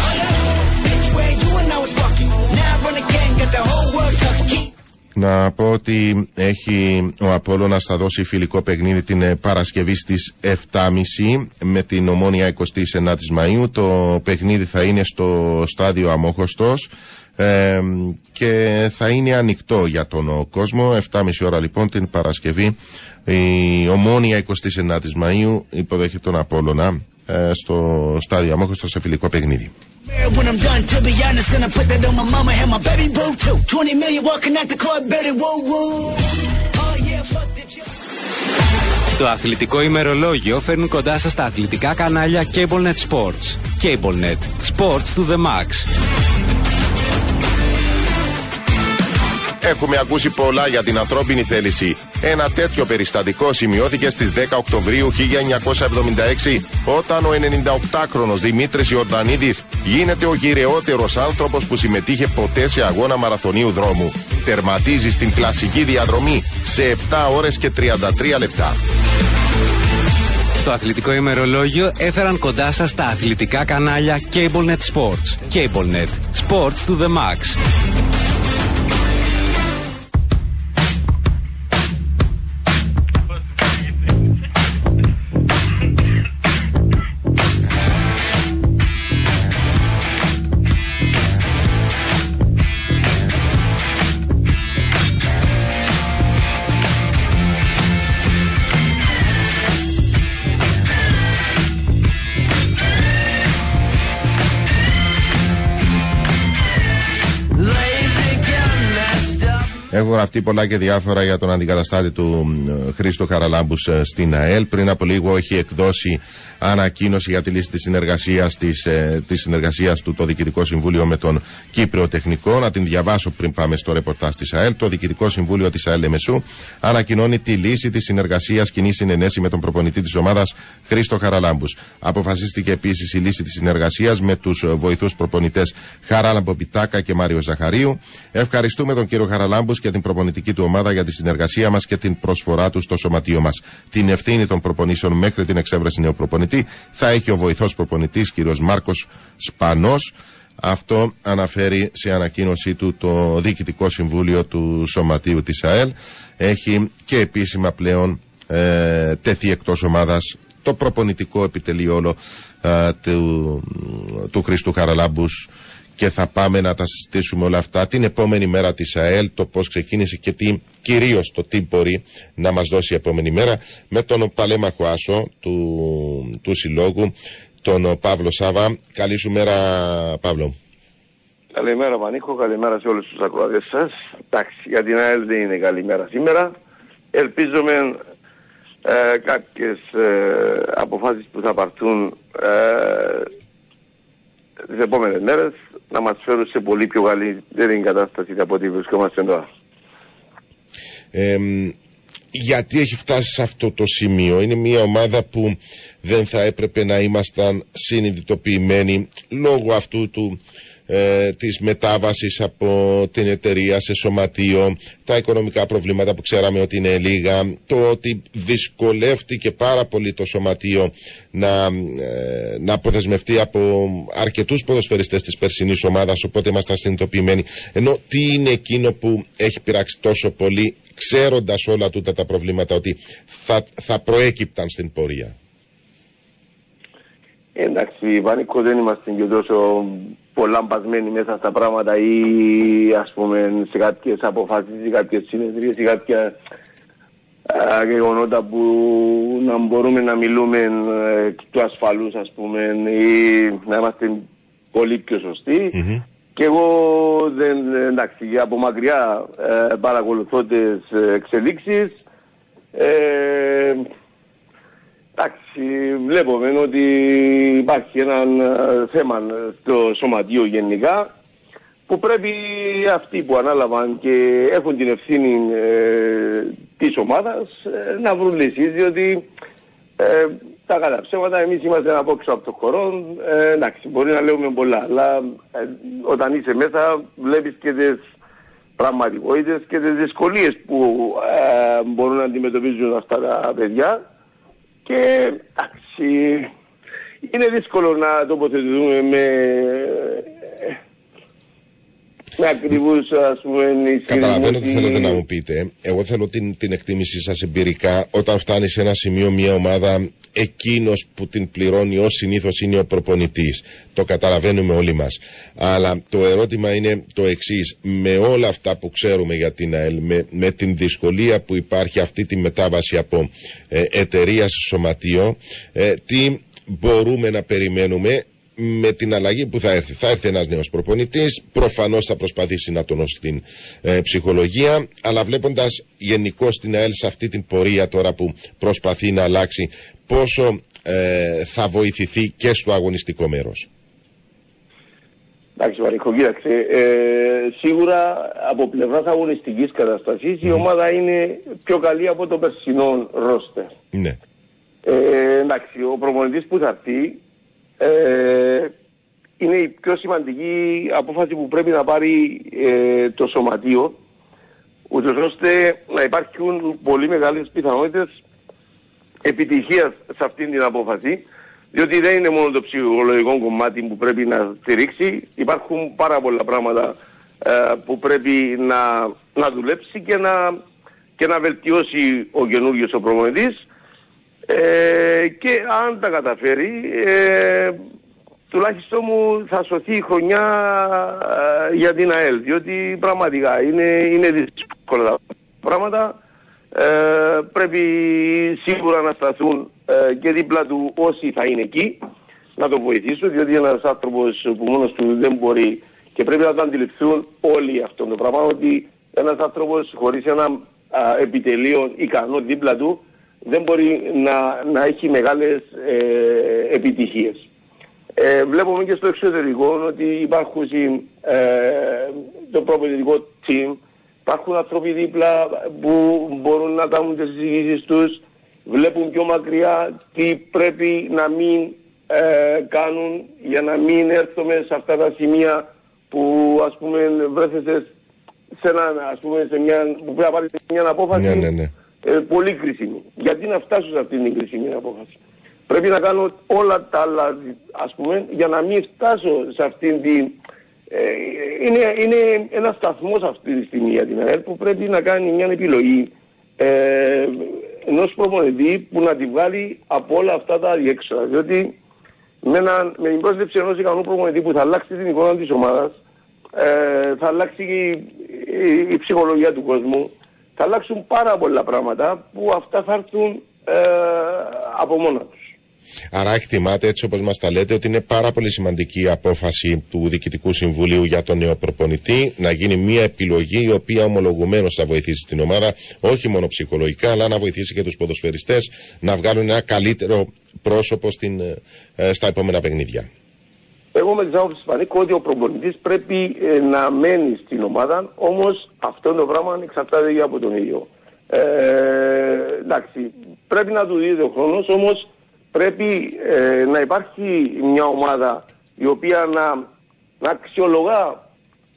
Bitch, where you and I was walking. Now I run the game, got the whole world talking. Να πω ότι έχει ο Απόλλωνας θα δώσει φιλικό παιχνίδι την ε, Παρασκευή στις 7.30 με την Ομόνια 29 Μαΐου. Το παιχνίδι θα είναι στο στάδιο Αμόχωστος ε, και θα είναι ανοιχτό για τον κόσμο. 7.30 ώρα λοιπόν την Παρασκευή η Ομόνια 29 Μαΐου υποδέχει τον Απόλλωνα ε, στο στάδιο Αμόχωστος σε φιλικό παιχνίδι. When I'm done, to be honest, and I put that on my mama and my baby boo too. 20 million walking out the court, Betty woo woo. Oh yeah, fuck the job. Το αθλητικό ημερολόγιο φέρνουν κοντά σας τα αθλητικά κανάλια CableNet Sports. CableNet. Sports to the max. Έχουμε ακούσει πολλά για την ανθρώπινη θέληση. Ένα τέτοιο περιστατικό σημειώθηκε στις 10 Οκτωβρίου 1976 όταν ο 98χρονος Δημήτρης Ιορδανίδης γίνεται ο γυρεότερος άνθρωπος που συμμετείχε ποτέ σε αγώνα μαραθωνίου δρόμου. Τερματίζει στην κλασική διαδρομή σε 7 ώρες και 33 λεπτά. Το αθλητικό ημερολόγιο έφεραν κοντά σας τα αθλητικά κανάλια CableNet Sports. CableNet. Sports to the max. Έχω γραφτεί πολλά και διάφορα για τον αντικαταστάτη του μ, Χρήστο Χαραλάμπους ε, στην ΑΕΛ. Πριν από λίγο έχει εκδώσει ανακοίνωση για τη λύση της συνεργασίας της, ε, της συνεργασίας του το Διοικητικό Συμβούλιο με τον Κύπριο Τεχνικό. Να την διαβάσω πριν πάμε στο ρεπορτάζ της ΑΕΛ. Το Διοικητικό Συμβούλιο της ΑΕΛ Εμεσού ανακοινώνει τη λύση της συνεργασίας κοινή συνενέση με τον προπονητή της ομάδας Χρήστο Χαραλάμπους. Αποφασίστηκε επίσης η λύση της συνεργασίας με τους βοηθούς προπονητές Χαράλαμπο Πιτάκα και Μάριο Ζαχαρίου. Ευχαριστούμε τον κύριο Χαραλάμπους και την προπονητική του ομάδα για τη συνεργασία μας και την προσφορά του στο σωματείο μας. Την ευθύνη των προπονήσεων μέχρι την εξέβρεση νέου προπονητή θα έχει ο βοηθός προπονητής κύριος Μάρκος Σπανός. Αυτό αναφέρει σε ανακοίνωσή του το Διοικητικό Συμβούλιο του Σωματείου της ΑΕΛ. Έχει και επίσημα πλέον ε, τέθει εκτός ομάδας το προπονητικό επιτελείο ε, του, του Χριστού Χαραλάμπους και θα πάμε να τα συζητήσουμε όλα αυτά την επόμενη μέρα της ΑΕΛ, το πώς ξεκίνησε και τι, κυρίως το τι μπορεί να μας δώσει η επόμενη μέρα με τον παλέμαχο Άσο του, του Συλλόγου, τον Παύλο Σάβα. Καλή σου μέρα Παύλο. Καλημέρα Πανίκο, καλημέρα σε όλους τους ακροατές σας. Εντάξει, για την ΑΕΛ δεν είναι καλημέρα σήμερα. Ελπίζουμε ε, κάποιες ε, αποφάσεις που θα πάρθουν ε, τις επόμενες μέρες να μας φέρουν σε πολύ πιο καλύτερη κατάσταση από ό,τι βρισκόμαστε τώρα. Ε, γιατί έχει φτάσει σε αυτό το σημείο; Είναι μια ομάδα που δεν θα έπρεπε να ήμασταν συνειδητοποιημένοι λόγω αυτού του ε, της μετάβασης από την εταιρεία σε σωματείο, τα οικονομικά προβλήματα που ξέραμε ότι είναι λίγα, το ότι δυσκολεύτηκε πάρα πολύ το σωματείο να, ε, να αποδεσμευτεί από αρκετούς ποδοσφαιριστές της περσινής ομάδας, οπότε ήμασταν συνειδητοποιημένοι. Ενώ τι είναι εκείνο που έχει πειράξει τόσο πολύ, ξέροντας όλα τούτα τα προβλήματα, ότι θα, θα προέκυπταν στην πορεία; Εντάξει, Βανίκο δεν είμαστε και τόσο πολλά μπασμένοι μέσα στα πράγματα ή ας πούμε σε κάποιες αποφάσεις ή κάποιες συνεδρίες ή κάποια α, γεγονότα που να μπορούμε να μιλούμε ε, του ασφαλούς ας πούμε ή να είμαστε πολύ πιο σωστοί. Και εγώ δεν, εντάξει, από μακριά ε, παρακολουθώ τις εξελίξεις. Ε, εντάξει, βλέπουμε ότι υπάρχει ένα ε, θέμα στο σωματείο γενικά που πρέπει αυτοί που ανάλαβαν και έχουν την ευθύνη ε, της ομάδας ε, να βρουν λύσεις διότι ε, τα καλά ψέματα εμείς είμαστε ένα απόξω από το χώρο ε, εντάξει μπορεί να λέμε πολλά αλλά ε, όταν είσαι μέσα βλέπεις και τις πραγματικότητες και τις δυσκολίες που ε, μπορούν να αντιμετωπίζουν αυτά τα παιδιά και εντάξει είναι δύσκολο να τοποθετηθούμε με με ακριβούς ας πούμε Καταλαβαίνω τι ισχυρισμούς θέλετε ή- να μου πείτε. Εγώ θέλω την, την εκτίμησή σας εμπειρικά. Όταν φτάνει σε ένα σημείο μια ομάδα, εκείνος που την πληρώνει ως συνήθως είναι ο προπονητής. Το καταλαβαίνουμε όλοι μας. Αλλά το ερώτημα είναι το εξής. Με όλα αυτά που ξέρουμε για την ΑΕΛ, με, με την δυσκολία που υπάρχει αυτή τη μετάβαση από ε, εταιρείας σε σωματείο, ε, τι μπορούμε να περιμένουμε με την αλλαγή που θα έρθει. Θα έρθει ένας νέος προπονητής, προφανώς θα προσπαθήσει να τονώσει την ε, ψυχολογία, αλλά βλέποντας γενικώ την ΑΕΛ σε αυτή την πορεία τώρα που προσπαθεί να αλλάξει, πόσο ε, θα βοηθηθεί και στο αγωνιστικό μέρος. Εντάξει, Μαρίκο, κοίταξε. Ε, σίγουρα από πλευράς αγωνιστικής καταστασής η ομάδα είναι πιο καλή από το περσινό ρόστερ. Ναι. Ε, εντάξει, ο προπονητής που θα έρθει ε, είναι η πιο σημαντική απόφαση που πρέπει να πάρει ε, το σωματείο ούτως ώστε να υπάρχουν πολύ μεγάλες πιθανότητες επιτυχίας σε αυτή την απόφαση διότι δεν είναι μόνο το ψυχολογικό κομμάτι που πρέπει να στηρίξει. Υπάρχουν πάρα πολλά πράγματα ε, που πρέπει να, να δουλέψει και να, και να βελτιώσει ο καινούργιος ο προπονητής ε, και αν τα καταφέρει ε, τουλάχιστον μου θα σωθεί η χρονιά ε, για την ΑΕΛ διότι πραγματικά είναι, είναι δύσκολα τα πράγματα. Ε, πρέπει σίγουρα να σταθούν ε, και δίπλα του όσοι θα είναι εκεί να τον βοηθήσουν διότι ένας άνθρωπος που μόνος του δεν μπορεί και πρέπει να το αντιληφθούν όλοι αυτό το πράγμα ότι ένας άνθρωπος χωρίς ένα α, επιτελείο ικανό δίπλα του δεν μπορεί να, να έχει μεγάλες ε, επιτυχίες. Ε, βλέπουμε και στο εξωτερικό ότι υπάρχουν ε, το προπονητικό team, υπάρχουν άνθρωποι δίπλα που μπορούν να κάνουν τις συζητήσεις τους, βλέπουν πιο μακριά τι πρέπει να μην ε, κάνουν για να μην έρθουμε σε αυτά τα σημεία που ας πούμε βρέθεσαι σε, ένα, ας πούμε, σε μια, που πρέπει να πάρεις μια απόφαση Ναι, ναι, ναι. Ε, πολύ κρίσιμη. Γιατί να φτάσω σε αυτήν την κρίσιμη απόφαση. Πρέπει να κάνω όλα τα άλλα, ας πούμε, για να μην φτάσω σε αυτήν την... Ε, είναι, είναι ένα σταθμός αυτή τη στιγμή για την ΑΕΛ που πρέπει να κάνει μια επιλογή ε, ενός προπονητή που να τη βγάλει από όλα αυτά τα διέξοδα. Διότι με, ένα, με την πρόσληψη ενός ικανού προπονητή που θα αλλάξει την εικόνα της ομάδας, ε, θα αλλάξει και η, η- η ψυχολογία του κόσμου, θα αλλάξουν πάρα πολλά πράγματα που αυτά θα έρθουν ε, από μόνα τους. Άρα εκτιμάτε έτσι όπως μας τα λέτε ότι είναι πάρα πολύ σημαντική η απόφαση του Διοικητικού Συμβουλίου για τον νέο προπονητή να γίνει μια επιλογή η οποία ομολογουμένως θα βοηθήσει την ομάδα όχι μόνο ψυχολογικά αλλά να βοηθήσει και τους ποδοσφαιριστές να βγάλουν ένα καλύτερο πρόσωπο στην, ε, στα επόμενα παιχνίδια. Εγώ με τις άποψεις Πανίκο ότι ο προπονητής πρέπει ε, να μένει στην ομάδα, όμως αυτό το πράγμα εξαρτάται και από τον ίδιο. Ε, εντάξει, πρέπει να του δίδει ο χρόνος, όμως πρέπει ε, να υπάρχει μια ομάδα η οποία να, να αξιολογά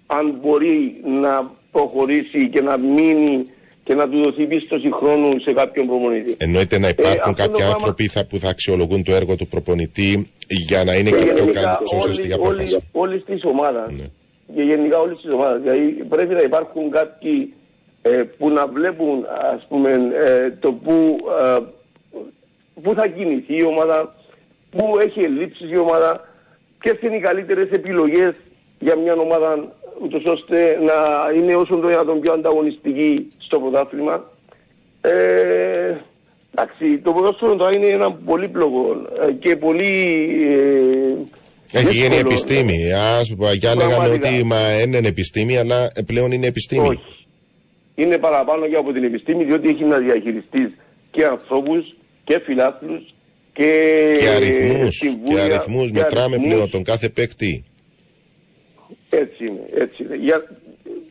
αν μπορεί να προχωρήσει και να μείνει και να του δοθεί πίστοση χρόνου σε κάποιον προπονητή. Εννοείται να υπάρχουν αυτό το κάποιοι πράγμα- άνθρωποι θα, που θα αξιολογούν το έργο του προπονητή για να είναι και, πιο γενικά καλή, πιο σωστή όλη- απόφαση. όλη- όλης της ομάδας και γενικά όλης της ομάδας. Δηλαδή πρέπει να υπάρχουν κάποιοι ε, που να βλέπουν ας πούμε ε, το που, ε, που θα κινηθεί η ομάδα, που έχει ελλείψεις η ομάδα, ποιες είναι οι καλύτερες επιλογές για μια ομάδα ούτως ώστε να είναι όσο το δυνατόν πιο ανταγωνιστική στο πρωτάθλημα. Ε, εντάξει, το ποδόσφαιρο τώρα είναι ένα πολύπλοκο ε, και πολύ ε, Έχει γίνει δύσκολο. επιστήμη. Ας παγιά λέγανε Πραγματικά. ότι μα είναι επιστήμη, αλλά πλέον είναι επιστήμη. Όχι. Είναι παραπάνω και από την επιστήμη, διότι έχει να διαχειριστείς και ανθρώπους και φιλάθλους και, Και αριθμούς, συμβούλια, και αριθμούς, και μετράμε αριθμούς. πλέον τον κάθε παίκτη. Έτσι είναι, έτσι είναι. Για...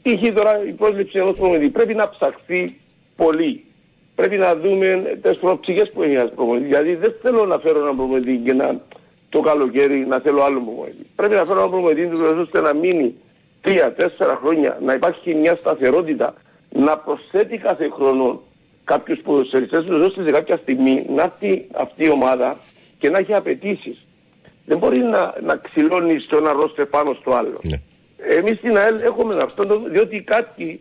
Είχε τώρα η πρόσληψη ενός προμηθευτή. Πρέπει να ψαχθεί πολύ. Πρέπει να δούμε τις προοπτικές που έχει ένας προμηθευτής. Γιατί δεν θέλω να φέρω έναν προμηθευτή και να το καλοκαίρι να θέλω άλλο προμηθευτή. Πρέπει να φέρω έναν προμηθευτή τους ώστε να μείνει τρία-τέσσερα χρόνια, να υπάρχει μια σταθερότητα, να προσθέτει κάθε χρόνο κάποιους ποδοσφαιριστές τους ώστε σε κάποια στιγμή να έρθει αυτή η ομάδα και να έχει απαιτήσεις. Δεν μπορεί να, να ξυλώνει στο ένα ρόστερ πάνω στο άλλο. Ναι. Εμείς στην ΑΕΛ έχουμε αυτό, το- διότι κάποιοι,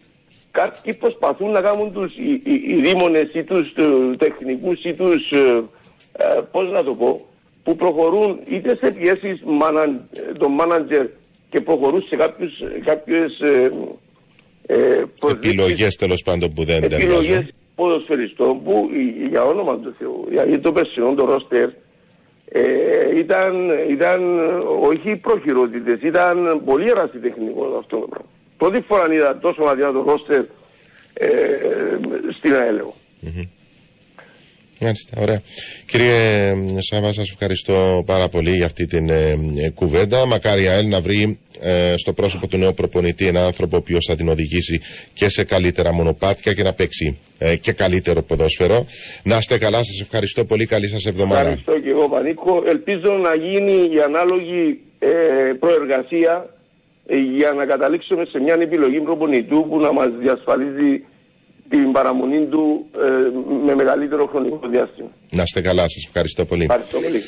κάποιοι προσπαθούν να κάνουν τους οι, οι, οι δήμονες ή τους ε, τεχνικούς ή τους, ε, ε, πώς να το πω, που προχωρούν είτε σε πιέσεις μάνα, των μάνατζερ και προχωρούν σε κάποιους, κάποιες ε, ε, προσδείξεις Επιλογές τέλος πάντων που δεν επιλογές ταιριάζουν. ποδοσφαιριστών που ε, για όνομα του Θεού, γιατί το περσινό το ρόστερ ε, ήταν, ήταν όχι προχειρότητες, ήταν πολύ ερασιτεχνικό αυτό το πράγμα. Πρώτη φορά είδα τόσο αδιάτο ρόστερ ε, στην ΑΕΛΕΟ. Μάλιστα, ωραία. Κύριε Σάβα, σας ευχαριστώ πάρα πολύ για αυτή την ε, ε, κουβέντα. Μακάρι η ΑΕΛ να βρει ε, στο πρόσωπο του νέου προπονητή ένα άνθρωπο ο οποίος θα την οδηγήσει και σε καλύτερα μονοπάτια και να παίξει ε, και καλύτερο ποδόσφαιρο. Να είστε καλά, σας ευχαριστώ πολύ. Καλή σας εβδομάδα. Ευχαριστώ και εγώ Πανίκο. Ελπίζω να γίνει η ανάλογη ε, προεργασία ε, για να καταλήξουμε σε μια επιλογή προπονητού που να μας διασφαλίζει την παραμονή του ε, με μεγαλύτερο χρονικό διάστημα. Να είστε καλά, σας ευχαριστώ πολύ. Ευχαριστώ πολύ.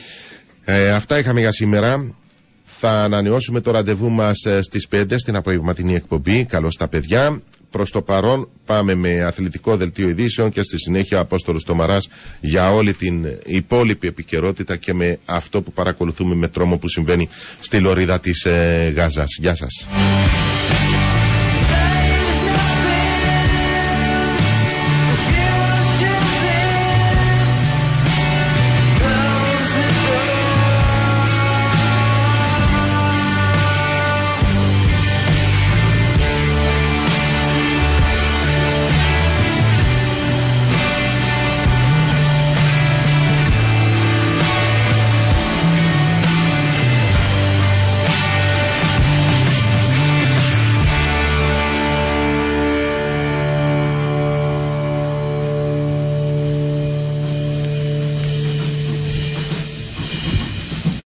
Ε, αυτά είχαμε για σήμερα. Θα ανανεώσουμε το ραντεβού μας ε, στις 5 στην απογευματινή εκπομπή. Καλώς τα παιδιά. Προς το παρόν πάμε με αθλητικό δελτίο ειδήσεων και στη συνέχεια ο Απόστολος Τομαράς για όλη την υπόλοιπη επικαιρότητα και με αυτό που παρακολουθούμε με τρόμο που συμβαίνει στη λωρίδα της ε, Γάζας. Γεια σας.